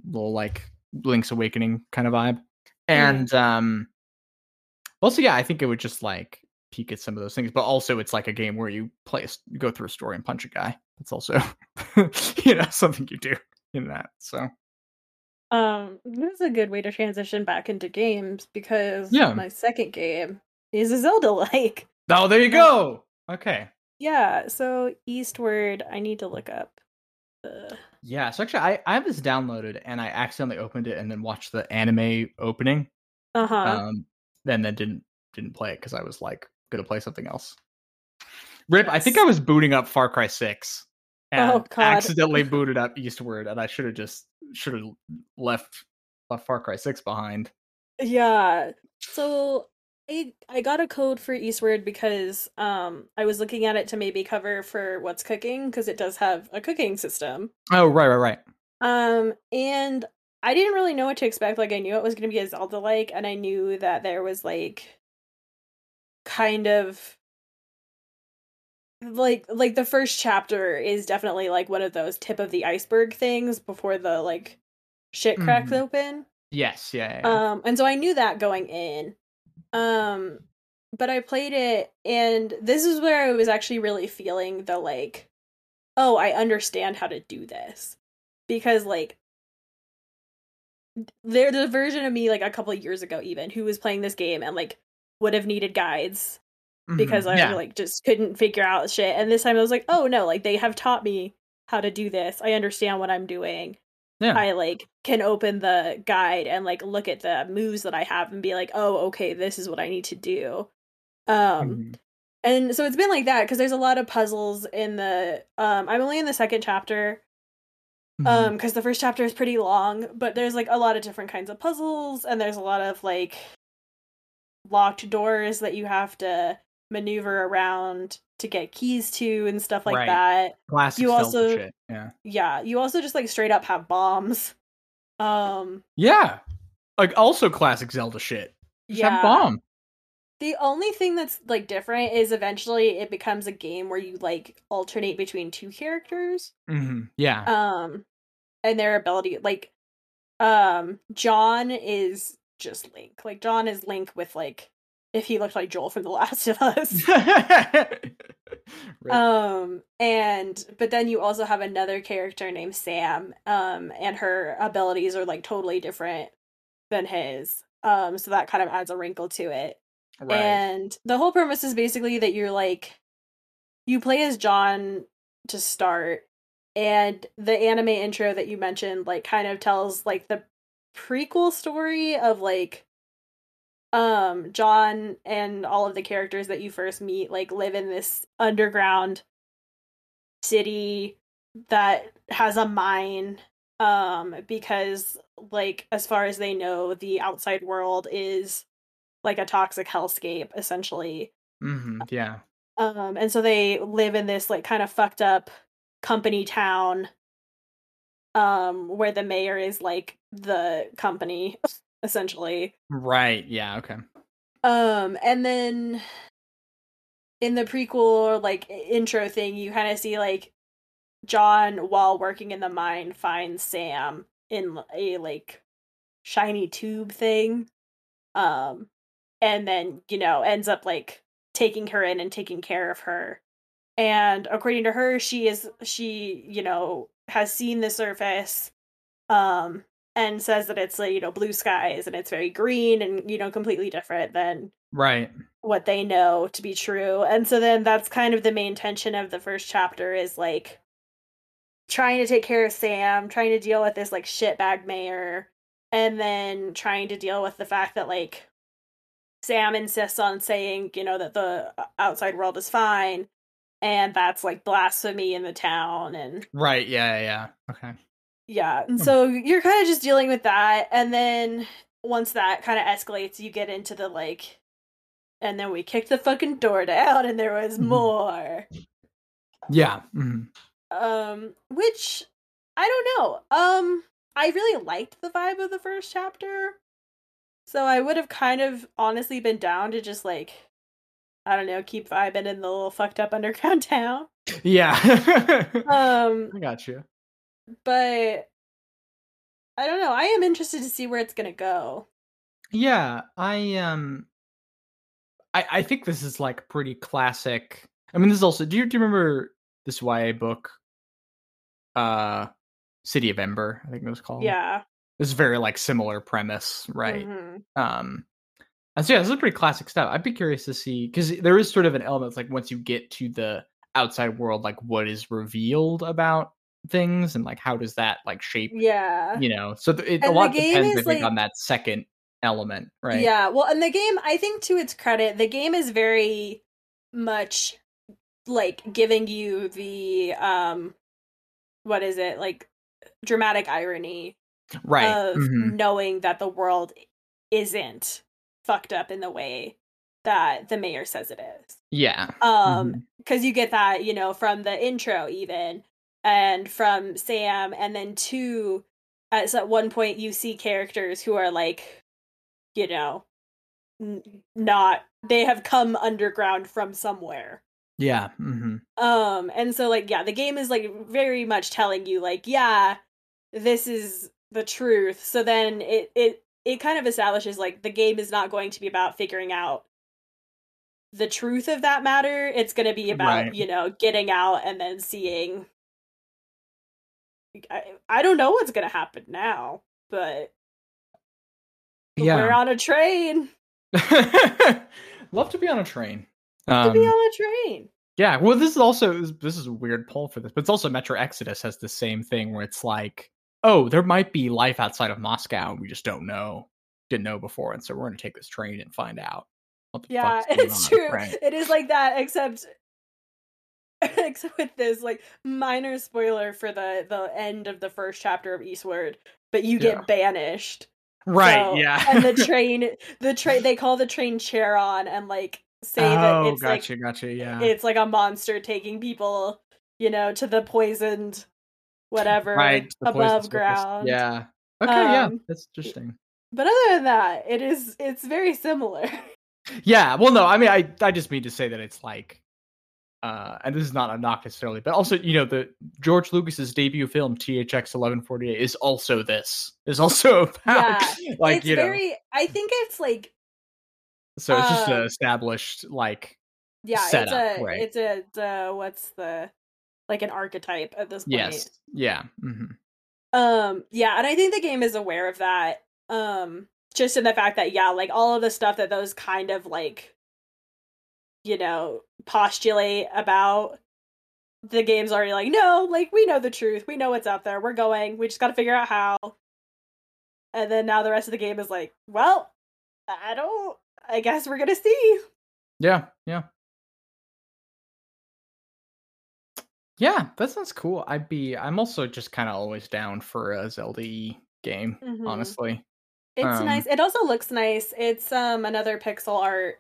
little like Link's Awakening kind of vibe. And um, also yeah, I think it would just like peek at some of those things, but also it's like a game where you play, a, s- go through a story and punch a guy. That's also, you know, something you do in that. So Um, this is a good way to transition back into games because Yeah. my second game is a Zelda like. oh, there you go. Okay. Yeah, so Eastward, I need to look up. The... Yeah, so actually, I, I have this downloaded and I accidentally opened it and then watched the anime opening. Uh huh. Um, then then didn't didn't play it because I was like gonna play something else. Rip, I think I was booting up Far Cry Six and Oh, accidentally booted up Eastward, and I should have just should have left left Far Cry Six behind. Yeah. So I I got a code for Eastward because um I was looking at it to maybe cover for what's cooking because it does have a cooking system. Oh, right, right, right. Um and I didn't really know what to expect. Like I knew it was going to be a Zelda like and I knew that there was like kind of like like the first chapter is definitely like one of those tip of the iceberg things before the like shit cracks Mhm. open. Yes, yeah, yeah. Um, and so I knew that going in. Um, but I played it, and this is where I was actually really feeling the like, oh, I understand how to do this. Because, like, there's a version of me, like, a couple of years ago, even, who was playing this game and, like, would have needed guides because Mhm, I, yeah. like, just couldn't figure out shit. And this time I was like, oh, no, like, they have taught me how to do this. I understand what I'm doing. Yeah. I like can open the guide and like look at the moves that I have and be like, "Oh, okay, this is what I need to do." Um Mhm. and so it's been like that because there's a lot of puzzles in the um I'm only in the second chapter Mhm. um because the first chapter is pretty long, but there's like a lot of different kinds of puzzles and there's a lot of like locked doors that you have to maneuver around to get keys to and stuff like Right. that classic you also- shit. Yeah, yeah you also just like straight up have bombs um yeah. Like also classic Zelda shit. Just have a bomb. The only thing that's like different is eventually it becomes a game where you like alternate between two characters. hmm Yeah. Um and their ability like um John is just Link. Like John is Link with like if he looked like Joel from The Last of Us. Rip. um and but then you also have another character named Sam um and her abilities are like totally different than his. Um so that kind of adds a wrinkle to it. right. And the whole premise is basically that you're like you play as John to start and the anime intro that you mentioned like kind of tells like the prequel story of like um John and all of the characters that you first meet like live in this underground city that has a mine um because like as far as they know the outside world is like a toxic hellscape essentially hmm Yeah. um and so they live in this like kind of fucked up company town um where the mayor is like the company essentially Right. Yeah. Okay. um and then in the prequel like intro thing you kind of see like John while working in the mine finds Sam in a like shiny tube thing um and then you know ends up like taking her in and taking care of her and according to her she is she you know has seen the surface um and says that it's like you know blue skies and it's very green and you know completely different than Right. what they know to be true. And so then that's kind of the main tension of the first chapter is like trying to take care of Sam, trying to deal with this like shitbag mayor and then trying to deal with the fact that like Sam insists on saying, you know, that the uh, outside world is fine and that's like blasphemy in the town and Right, yeah, yeah. Okay. Yeah. And Hmm. so you're kind of just dealing with that and then once that kind of escalates, you get into the like and then we kicked the fucking door down and there was Mhm. more. Yeah. mhm. Um which I don't know. Um I really liked the vibe of the first chapter. So I would have kind of honestly been down to just like I don't know, keep vibing in the little fucked up underground town. Yeah. Um I got you. But I don't know. I am interested to see where it's going to go. Yeah, I um I I think this is like pretty classic. I mean this is also do you do you remember this YA book uh City of Ember, I think it was called. Yeah. This is very like similar premise, right? Mhm. Um and so yeah, this is pretty classic stuff. I'd be curious to see because there is sort of an element like once you get to the outside world, like what is revealed about things and like how does that like shape Yeah. you know so th- it, a lot depends i is, think on that second element right Yeah. Well, and the game, I think to its credit, the game is very much like giving you the um what is it? Like dramatic irony right of mhm. knowing that the world isn't fucked up in the way that the mayor says it is. yeah Um because you get that you know from the intro even and from sam and then two at at one point you see characters who are like you know n- not they have come underground from somewhere. Yeah hmm um and so like yeah the game is like very much telling you like yeah this is the truth. So then it it it kind of establishes like the game is not going to be about figuring out the truth of that matter. It's going to be about Right. you know getting out and then seeing I, I don't know what's going to happen now but yeah. we're on a train love to be on a train to um, be on a train yeah well this is also this is a weird poll for this but it's also metro exodus has the same thing where it's like oh there might be life outside of moscow and we just don't know didn't know before and so we're going to take this train and find out Yeah, it's true. right? It is like that, except except with this like minor spoiler for the the end of the first chapter of Eastward, but you Yeah. get banished. right So- yeah and the train, the train, they call the train Charon and like say that oh it's gotcha gotcha yeah it's like a monster taking people, you know, to the poisoned whatever right above ground. yeah okay yeah Um, that's interesting But other than that, it is it's very similar. Yeah, well, no, I mean, I I just mean to say that it's like, uh, and this is not a knock necessarily, but also, you know, the George Lucas's debut film THX eleven forty eight is also this is also about like it's you know, very I think it's like so it's just an um, established like yeah setup, it's a right. it's a what's the like an archetype at this point. Yes, yeah, hmm um yeah and i think the game is aware of that um just in the fact that yeah like all of the stuff that those kind of like you know postulate about the game's already like no like we know the truth we know what's out there we're going we just got to figure out how and then now the rest of the game is like well i don't i guess we're gonna see yeah, yeah, yeah. That sounds cool. I'd be. I'm also just kind of always down for a Zelda game, Mhm. honestly. It's Um, nice. It also looks nice. It's um another pixel art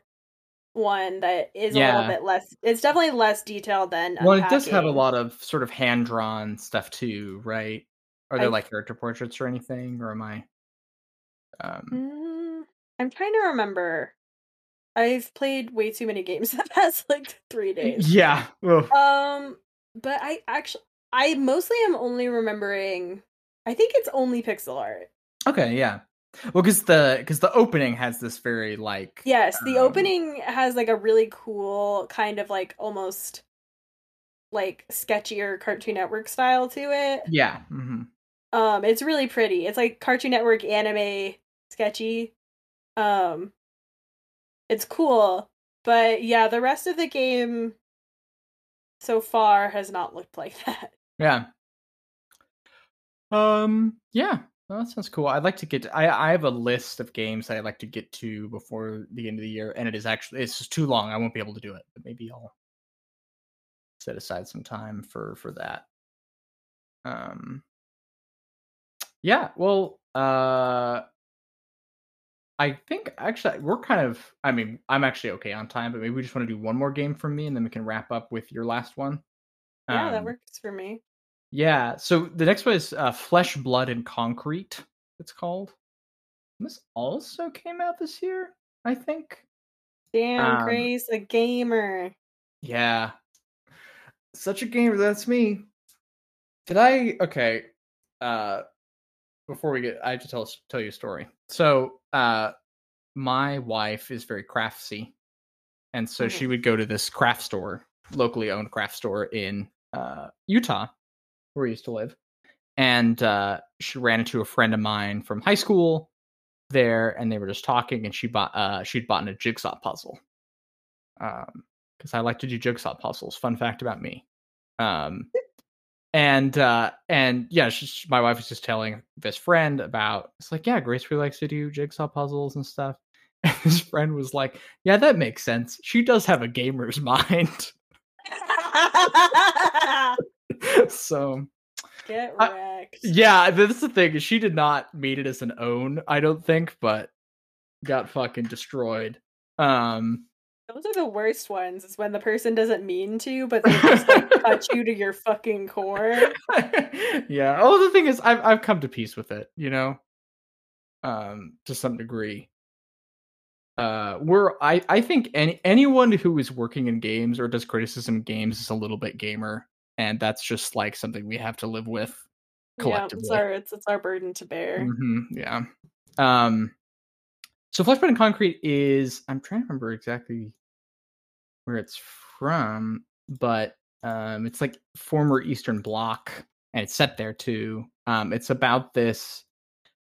one that is a little bit less. It's definitely less detailed than. Well, it does have a lot of sort of hand drawn stuff too, right? Are there I- like character portraits or anything, or am I? Um, Mm, I'm trying to remember. I've played way too many games in the past like three days. yeah. Ugh. Um, but I actually, I mostly am only remembering. I think it's only pixel art. Okay. Yeah. Well, because the because the opening has this very like Yes, the Um, opening has like a really cool kind of like almost like sketchier Cartoon Network style to it. yeah. hmm Um, it's really pretty. It's like Cartoon Network anime sketchy. Um, it's cool, but yeah, the rest of the game so far has not looked like that. Yeah. Um. Yeah. Oh, that sounds cool. I'd like to get. To, I I have a list of games that I'd like to get to before the end of the year, and it is actually it's just too long. I won't be able to do it, but maybe I'll set aside some time for for that. Um. Yeah. Well. Uh. I think actually we're kind of. I mean, I'm actually okay on time, but maybe we just want to do one more game from me, and then we can wrap up with your last one. Yeah, that Um, works for me. Yeah. So the next one is uh, Flesh, Blood, and Concrete. It's called. And this also came out this year, I think. Damn, Um, Grace, a gamer. Yeah. Such a gamer. That's me. Did I? Okay. Uh, before we get, I have to tell us tell you a story. So, uh, my wife is very craftsy, and so she would go to this craft store, locally owned craft store in uh, Utah, where we used to live, and uh, she ran into a friend of mine from high school there, and they were just talking, and she bought uh, she'd bought a jigsaw puzzle, um, because I like to do jigsaw puzzles. Fun fact about me. Um, and uh, and yeah, she's, my wife was just telling this friend about. It's like, yeah, Grace really likes to do jigsaw puzzles and stuff. And his friend was like, "Yeah, that makes sense. She does have a gamer's mind." so Get I- wrecked. yeah, that's the thing. She did not mean it as an own, I don't think, but got fucking destroyed. Um, Those are the worst ones. Is when the person doesn't mean to, but they just like cut you to your fucking core. yeah. Oh, the thing is, I've I've come to peace with it. You know, um, to some degree. Uh, we're I I think any anyone who is working in games or does criticism games is a little bit gamer, and that's just like something we have to live with Yeah, collectively. it's our it's, it's our burden to bear. hmm yeah. Um. So Flesh, Blood, and Concrete is I'm trying to remember exactly where it's from, but um, it's like former Eastern Bloc, and it's set there too. Um, it's about this,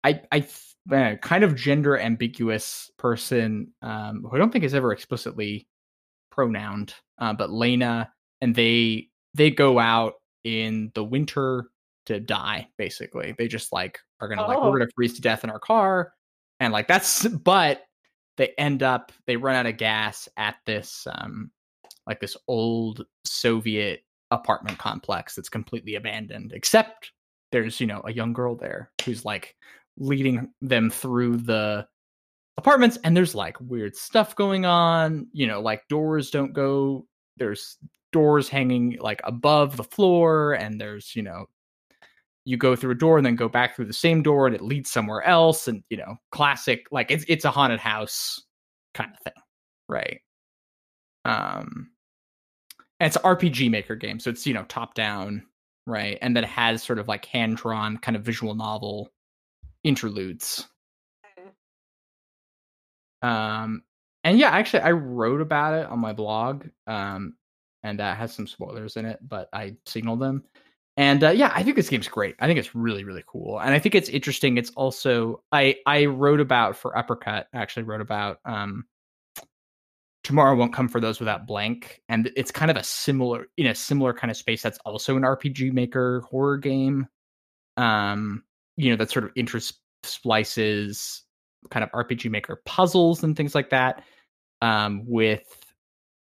I I uh, kind of gender ambiguous person um, who I don't think is ever explicitly pronouned, uh, but Lena, and they they go out in the winter to die. Basically, they just like are gonna like Oh. we're gonna freeze to death in our car, and like that's but they end up they run out of gas at this um like this old Soviet apartment complex that's completely abandoned, except there's you know a young girl there who's like leading them through the apartments and there's like weird stuff going on you know like doors don't go there's doors hanging like above the floor and there's you know you go through a door and then go back through the same door and it leads somewhere else and you know classic like it's it's a haunted house kind of thing right? Um and it's an rpg maker game so it's you know top down right? And then it has sort of like hand drawn kind of visual novel interludes. Um and yeah actually i wrote about it on my blog um and that has some spoilers in it but i signaled them. And uh, yeah i think this game's great. I think it's really really cool and i think it's interesting. It's also i i wrote about for uppercut actually wrote about um tomorrow won't come for those without blank and it's kind of a similar in a similar kind of space that's also an rpg maker horror game. Um you know that sort of interest splices kind of rpg maker puzzles and things like that um with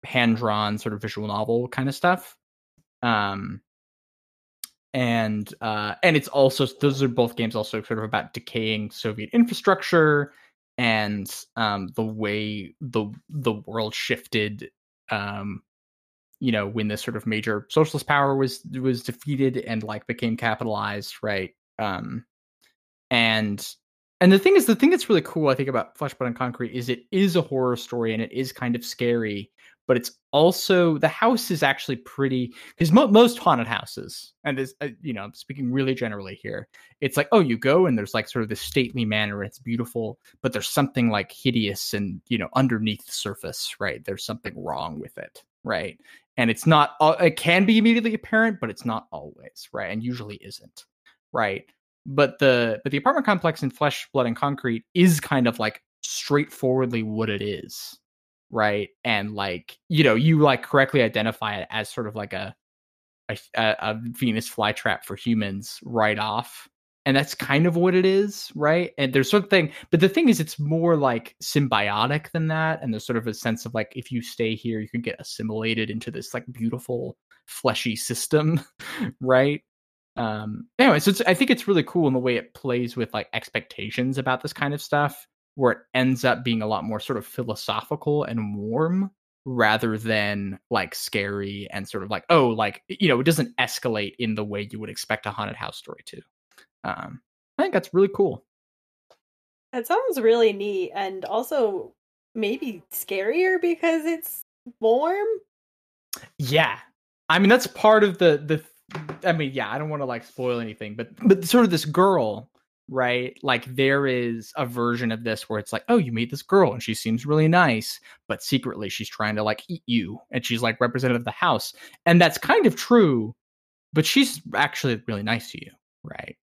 hand drawn sort of visual novel kind of stuff. Um and uh and it's also those are both games also sort of about decaying soviet infrastructure and um the way the the world shifted um you know when this sort of major socialist power was was defeated and like became capitalized right? Um and and the thing is the thing that's really cool i think about flesh blood and concrete is it is a horror story and it is kind of scary but it's also the house is actually pretty because mo- most haunted houses and this uh, you know speaking really generally here it's like oh you go and there's like sort of this stately manner it's beautiful but there's something like hideous and you know underneath the surface right? There's something wrong with it right? And it's not it can be immediately apparent but it's not always right? And usually isn't right? But the but the apartment complex in flesh blood and concrete is kind of like straightforwardly what it is right and like you know you like correctly identify it as sort of like a a, a venus flytrap for humans right off and that's kind of what it is, right? And there's something, but the thing is, it's more like symbiotic than that, and there's sort of a sense of like if you stay here, you can get assimilated into this like beautiful fleshy system, right? Um, anyway, so I think it's really cool in the way it plays with like expectations about this kind of stuff, where it ends up being a lot more sort of philosophical and warm rather than like scary and sort of like oh like you know it doesn't escalate in the way you would expect a haunted house story to. Um i think that's really cool. It sounds really neat and also maybe scarier because it's warm? Yeah. I mean that's part of the the i mean yeah i don't want to like spoil anything but but sort of this girl right? Like there is a version of this where it's like, oh, you meet this girl and she seems really nice, but secretly she's trying to like eat you and she's like representative of the house. And that's kind of true, but she's actually really nice to you, right?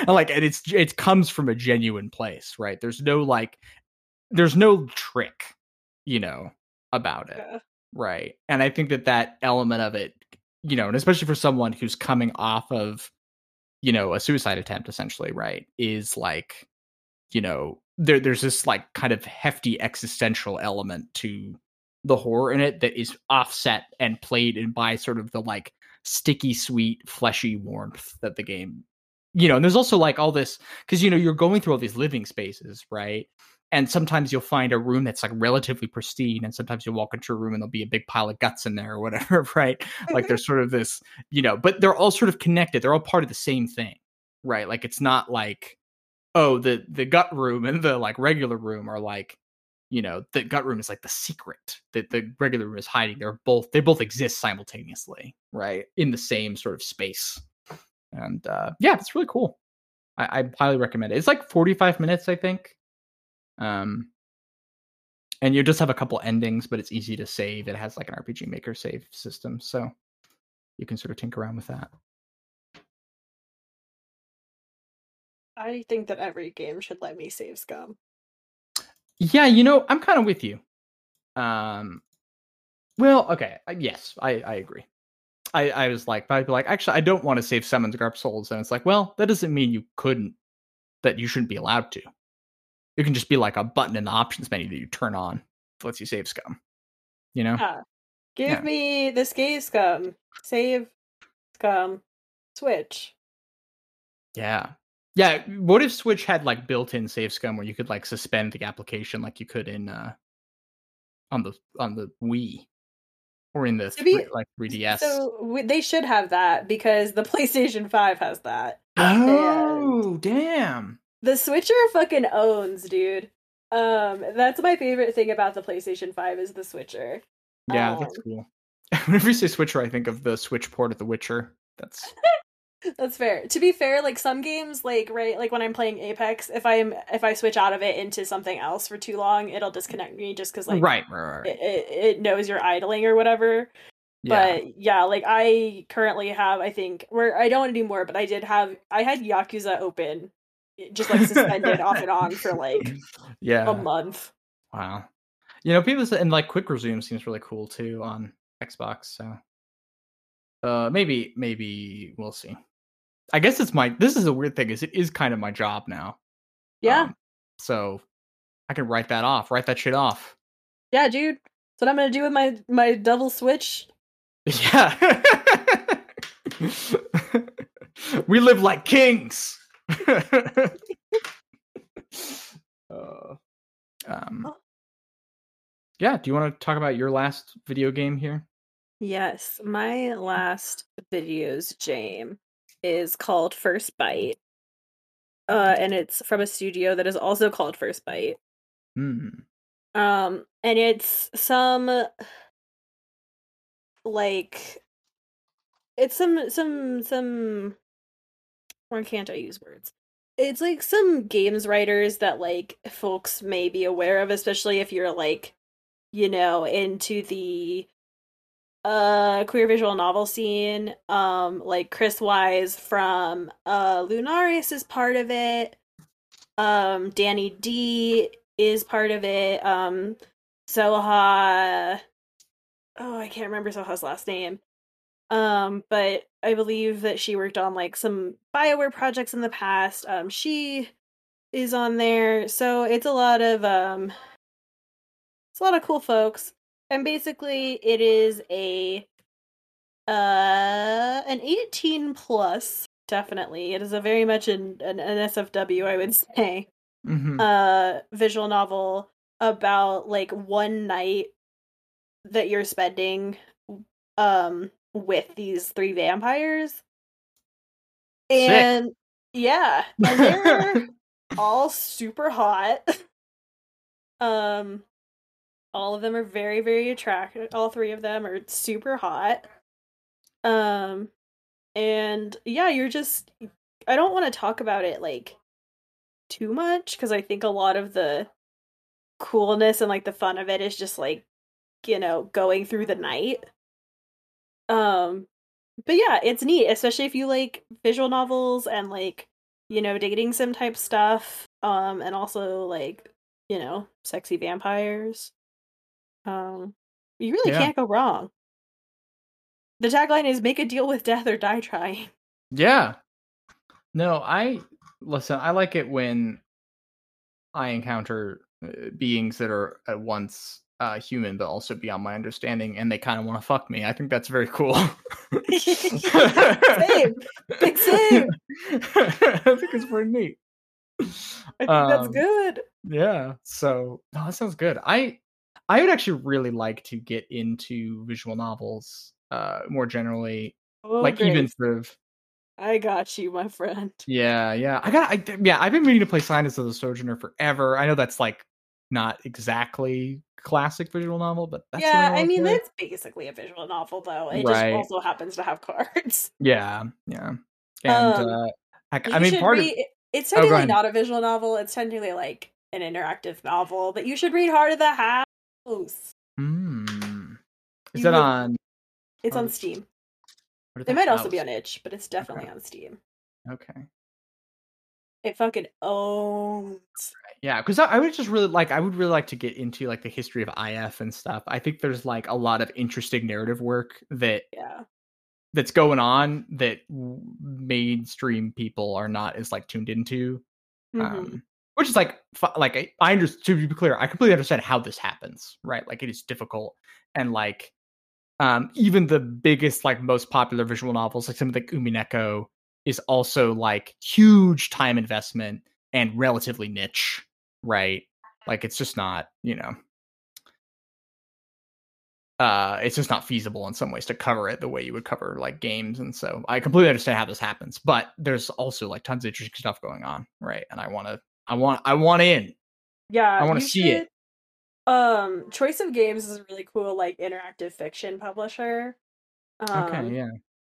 and like and it's it comes from a genuine place, right? There's no like there's no trick, you know, about it. Yeah. Right. And I think that that element of it, you know, and especially for someone who's coming off of you know a suicide attempt essentially right is like you know there there's this like kind of hefty existential element to the horror in it that is offset and played in by sort of the like sticky sweet fleshy warmth that the game you know and there's also like all this because you know you're going through all these living spaces right and sometimes you'll find a room that's like relatively pristine and sometimes you'll walk into a room and there'll be a big pile of guts in there or whatever right? Like there's sort of this you know but they're all sort of connected. They're all part of the same thing right? Like it's not like oh the the gut room and the like regular room are like you know the gut room is like the secret that the regular room is hiding. They're both they both exist simultaneously right in the same sort of space. And uh yeah it's really cool. I, I highly recommend it. It's like 45 minutes i think um, and you just have a couple endings, but it's easy to save. It has like an RPG Maker save system, so you can sort of tinker around with that. I think that every game should let me save scum. Yeah, you know, I'm kind of with you. Um, well, okay, yes, I I agree. I I was like, I'd be like, actually, I don't want to save Summons Garp Souls, and it's like, well, that doesn't mean you couldn't, that you shouldn't be allowed to. It can just be like a button in the options menu that you turn on that lets you save scum. You know? Yeah. Give yeah. me the save scum. Save scum. Switch. Yeah. Yeah. What if Switch had like built in save scum where you could like suspend the application like you could in uh on the on the Wii? Or in the be, like 3DS. So they should have that because the PlayStation 5 has that. Oh, and damn. The Switcher fucking owns, dude. Um, that's my favorite thing about the PlayStation 5 is the Switcher. Yeah, um, that's cool. Whenever you say Switcher, I think of the Switch port of The Witcher. That's that's fair. To be fair, like some games, like right, like when I'm playing Apex, if I'm if I switch out of it into something else for too long, it'll disconnect me just because like right, right, right. It, it, it knows you're idling or whatever. Yeah. But yeah, like I currently have, I think where I don't anymore, but I did have I had Yakuza open just like suspended off and on for like yeah a month. Wow. You know, people say, and like quick resume seems really cool too on Xbox. So uh maybe maybe we'll see. I guess it's my this is a weird thing, is it is kind of my job now. Yeah. Um, so I can write that off, write that shit off. Yeah, dude. That's what I'm gonna do with my my double switch. Yeah. we live like kings. uh, um, oh. yeah. Do you want to talk about your last video game here? Yes, my last videos game is called First Bite. Uh, and it's from a studio that is also called First Bite. Mm. Um, and it's some like it's some some some why can't I use words? It's like some games writers that like folks may be aware of, especially if you're like, you know, into the uh queer visual novel scene. Um, like Chris Wise from uh Lunaris is part of it. Um, Danny D is part of it. Um, Soha. Oh, I can't remember Soha's last name. Um, but I believe that she worked on like some Bioware projects in the past. Um, she is on there, so it's a lot of um, it's a lot of cool folks. And basically, it is a uh an 18 plus definitely it is a very much an, an, an sfw i would say Mhm. uh visual novel about like one night that you're spending um with these three vampires. Sick. and yeah and they're all super hot. Um all of them are very very attractive all three of them are super hot. Um and yeah you're just i don't want to talk about it like too much because i think a lot of the coolness and like the fun of it is just like you know going through the night um but yeah it's neat especially if you like visual novels and like you know dating sim type stuff um and also like you know sexy vampires um you really Yeah. can't go wrong the tagline is make a deal with death or die trying Yeah. No, I listen. I like it when I encounter uh, beings that are at once uh, human but also beyond my understanding, and they kind of want to fuck me. I think that's very cool. Same. Big same. I think it's pretty neat. i think that's Um, good Yeah. So no, that sounds good. I I would actually really like to get into visual novels uh more generally. oh, like great. even sort of i got you my friend Yeah, yeah. I got. I, yeah, I've been meaning to play Signs of the Sojourner forever. I know that's like not exactly classic visual novel, but that's yeah i mean that's basically a visual novel though it Right. just also happens to have cards yeah, yeah. And Um, uh, You I mean, part of it's Oh, technically ahead. not a visual novel. It's technically like an interactive novel, but you should read Heart of the House. Hmm. Is You that would- on? It's on Steam. It might also be on itch, but it's definitely on Steam. Okay. It fucking owns. Yeah, because I, I would just really like. I would really like to get into like the history of IF and stuff. I think there's like a lot of interesting narrative work that Yeah. that's going on that mainstream people are not as like tuned into. Mhm. um, which is like like I, I understand to be clear i completely understand how this happens right like it is difficult and like um even the biggest like most popular visual novels like something like umineko is also like huge time investment and relatively niche right like it's just not you know uh it's just not feasible in some ways to cover it the way you would cover like games and so i completely understand how this happens but there's also like tons of interesting stuff going on right and i want to i want i want in yeah. I wanna you see it. Um, Choice of Games is a really cool like interactive fiction publisher. Um, okay yeah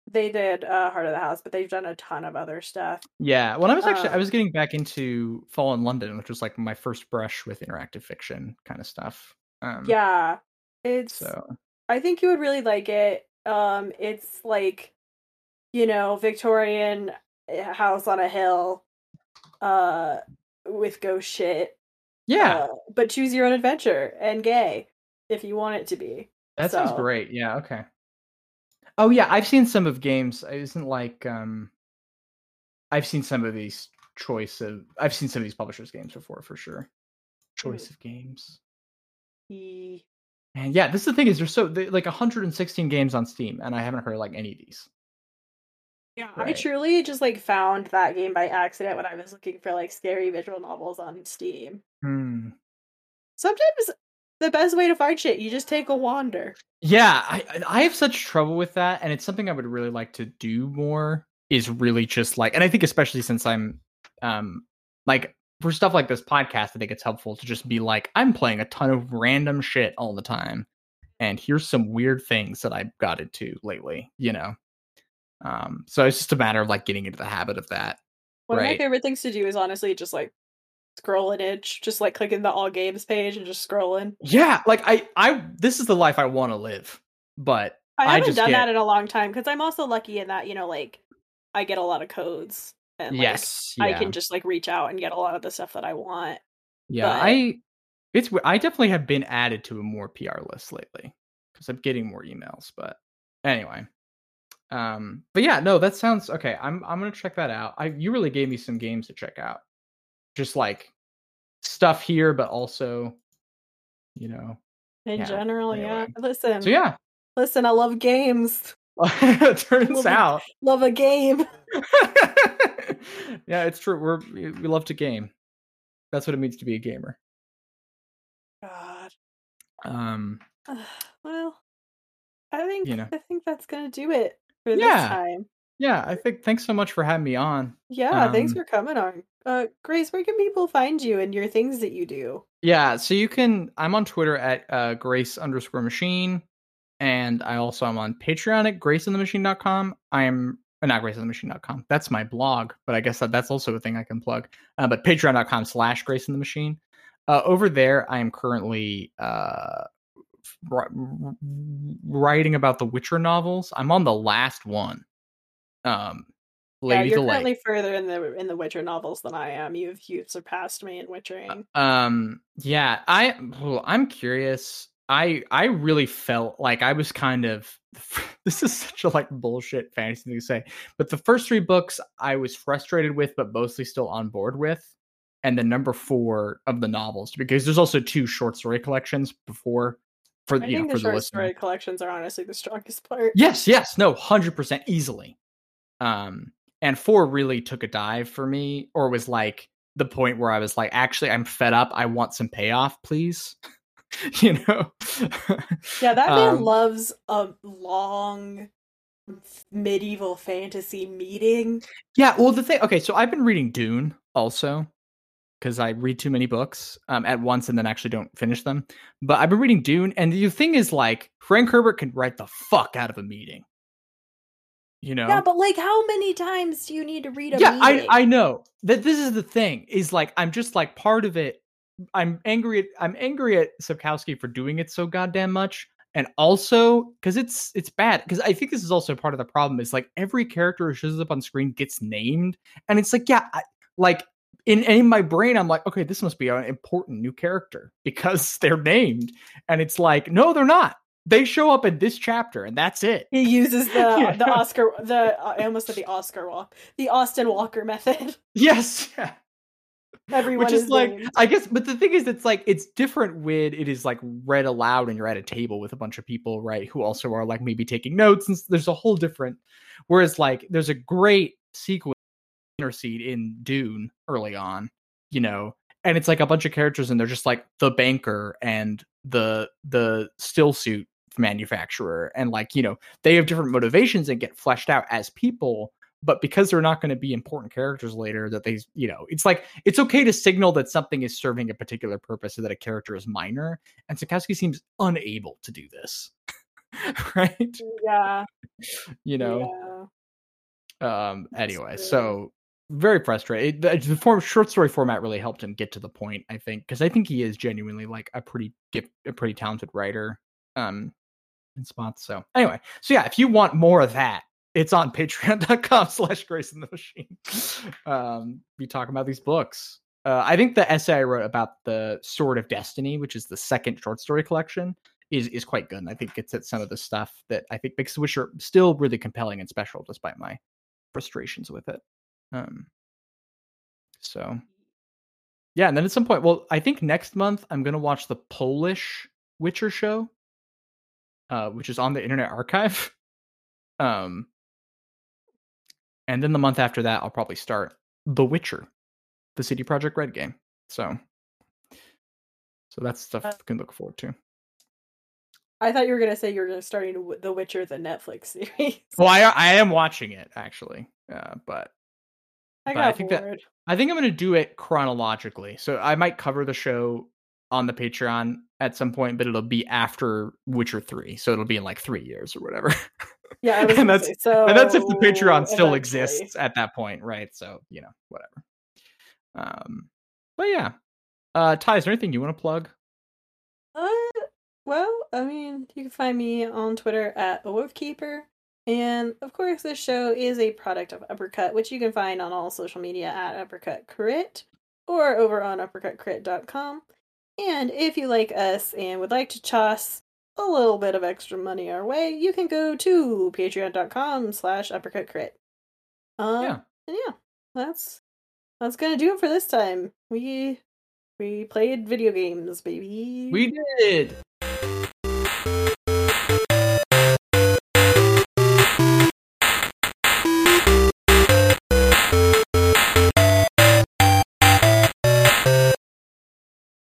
They did uh, Heart of the House, but they've done a ton of other stuff. yeah well i was actually i Um, was getting back into Fallen London which was like my first brush with interactive fiction kind of stuff um Yeah, it's. so I think you would really like it. Um, it's like, you know, Victorian eh, house on a hill, uh, with ghost shit. yeah uh, but choose your own adventure and gay if you want it to be. that sounds great yeah okay oh yeah i've seen some of games it isn't like um i've seen some of these choice of i've seen some of these publishers games before for sure. Choice of games. Ye- and yeah this is the thing is there's so they, like 116 games on steam and i haven't heard like any of these. Yeah, I truly just like found that game by accident when I was looking for like scary visual novels on Steam. hmm. Sometimes the best way to find shit, you just take a wander. Yeah, I I have such trouble with that, and it's something I would really like to do more. Is really just like, and I think especially since I'm, um, like for stuff like this podcast, I think it's helpful to just be like, I'm playing a ton of random shit all the time, and here's some weird things that I've got into lately, you know. Um, so it's just a matter of like getting into the habit of that. One of my favorite things to do is honestly just like scroll an itch, just like clicking the all games page and just scrolling. Yeah, like I, I, this is the life I want to live, but I I haven't just done get- that in a long time because I'm also lucky in that, you know, like I get a lot of codes and like, yes, I can just like reach out and get a lot of the stuff that I want. Yeah, but- I it's I definitely have been added to a more PR list lately because I'm getting more emails. But anyway, Um, but yeah, no, that sounds okay. I'm I'm gonna check that out. I you really gave me some games to check out, just like stuff here, but also, you know, In Yeah, general, yeah. Listen, so yeah. listen, I love games. Turns Love- out, Love a game. yeah, it's true. We're we we love to game. That's what it means to be a gamer. God. Um, well, I think You know. I think that's gonna do it for Yeah. this time. Yeah, I think. Thanks so much for having me on. Yeah, thanks Um, for coming on. Uh, Grace, where can people find you and your things that you do? Yeah, so you can. I'm on Twitter at uh, Grace underscore Machine, and I also am on Patreon at GraceandTheMachine.com. I am uh, not GraceandTheMachine.com. That's my blog, but I guess that, that's also a thing I can plug. Uh, but Patreon.com slash Grace and the Machine. Uh, over there, I am currently uh, writing about the Witcher novels. I'm on the last one. Um, yeah, you're currently further in the in the Witcher novels than I am. You've you've surpassed me in Witchering. um yeah i well, i'm curious i i really felt like i was kind of this is such a like bullshit fantasy thing to say but the first three books i was frustrated with but mostly still on board with and the number four of the novels because there's also two short story collections before for I you know for the the short listener story collections are honestly the strongest part. Yes, yes, no, hundred percent easily. Um, and four really took a dive for me, or was like the point where I was like, actually, I'm fed up. I want some payoff, please. you know. Yeah, that man Um, loves a long medieval fantasy meeting. Yeah, well, the thing. Okay, so I've been reading Dune also because I read too many books um, at once and then actually don't finish them. But I've been reading Dune, and the thing is, like, Frank Herbert can write the fuck out of a meeting. You know. Yeah, but like, how many times do you need to read a yeah meeting? i i know that this is the thing is like i'm just like part of it i'm angry at i'm angry at Sapkowski for doing it so goddamn much and also because it's it's bad because i think this is also part of the problem is like every character who shows up on screen gets named and it's like yeah I, like in in my brain i'm like okay this must be an important new character because they're named and it's like no they're not they show up in this chapter and that's it He uses the Yeah. the Oscar the uh, I almost said the Oscar walk the Austin Walker method. yes yeah Everyone which is like named. i guess but the thing is it's like it's different when it is like read aloud and you're at a table with a bunch of people right who also are like maybe taking notes and there's a whole different whereas like there's a great sequence intercede in dune early on you know and it's like a bunch of characters and they're just like the banker and the the still suit manufacturer and like you know they have different motivations and get fleshed out as people but because they're not going to be important characters later that they you know it's like it's okay to signal that something is serving a particular purpose so that a character is minor and Sapkowski seems unable to do this right? Yeah, you know? Yeah. um That's anyway true. so very frustrated the, the form short story format really helped him get to the point i think because i think he is genuinely like a pretty a pretty talented writer. Um in spots so anyway so yeah if you want more of that it's on patreon.com slash grace in the machine. Um we talk about these books. Uh, i think the essay i wrote about the sword of destiny which is the second short story collection is is quite good and i think it's at some of the stuff that i think makes the witcher still really compelling and special despite my frustrations with it. Um so yeah and then at some point well i think next month i'm gonna watch the polish witcher show uh which is on the internet archive um and then the month after that i'll probably start the witcher the CD Projekt Red game so so that's stuff Uh, you can look forward to I thought you were gonna say you were starting The Witcher, the Netflix series. well i i am watching it actually uh but I but got I think that- bored. I think I'm going to do it chronologically. So I might cover the show on the Patreon at some point, but it'll be after Witcher 3. So it'll be in like three years or whatever. Yeah, and that's- say, so. and that's if the Patreon still exists at that point, right? So, you know, whatever. Um, but yeah. Uh, Ty, is there anything you want to plug? Uh, well, I mean, you can find me on Twitter at wolfkeeper. And of course, this show is a product of Uppercut, which you can find on all social media at Uppercut Crit or over on uppercutcrit.com. And if you like us and would like to toss a little bit of extra money our way, you can go to patreon.com slash uppercut crit. Um, Yeah. And yeah, that's that's gonna do it for this time. We we played video games, baby. We did.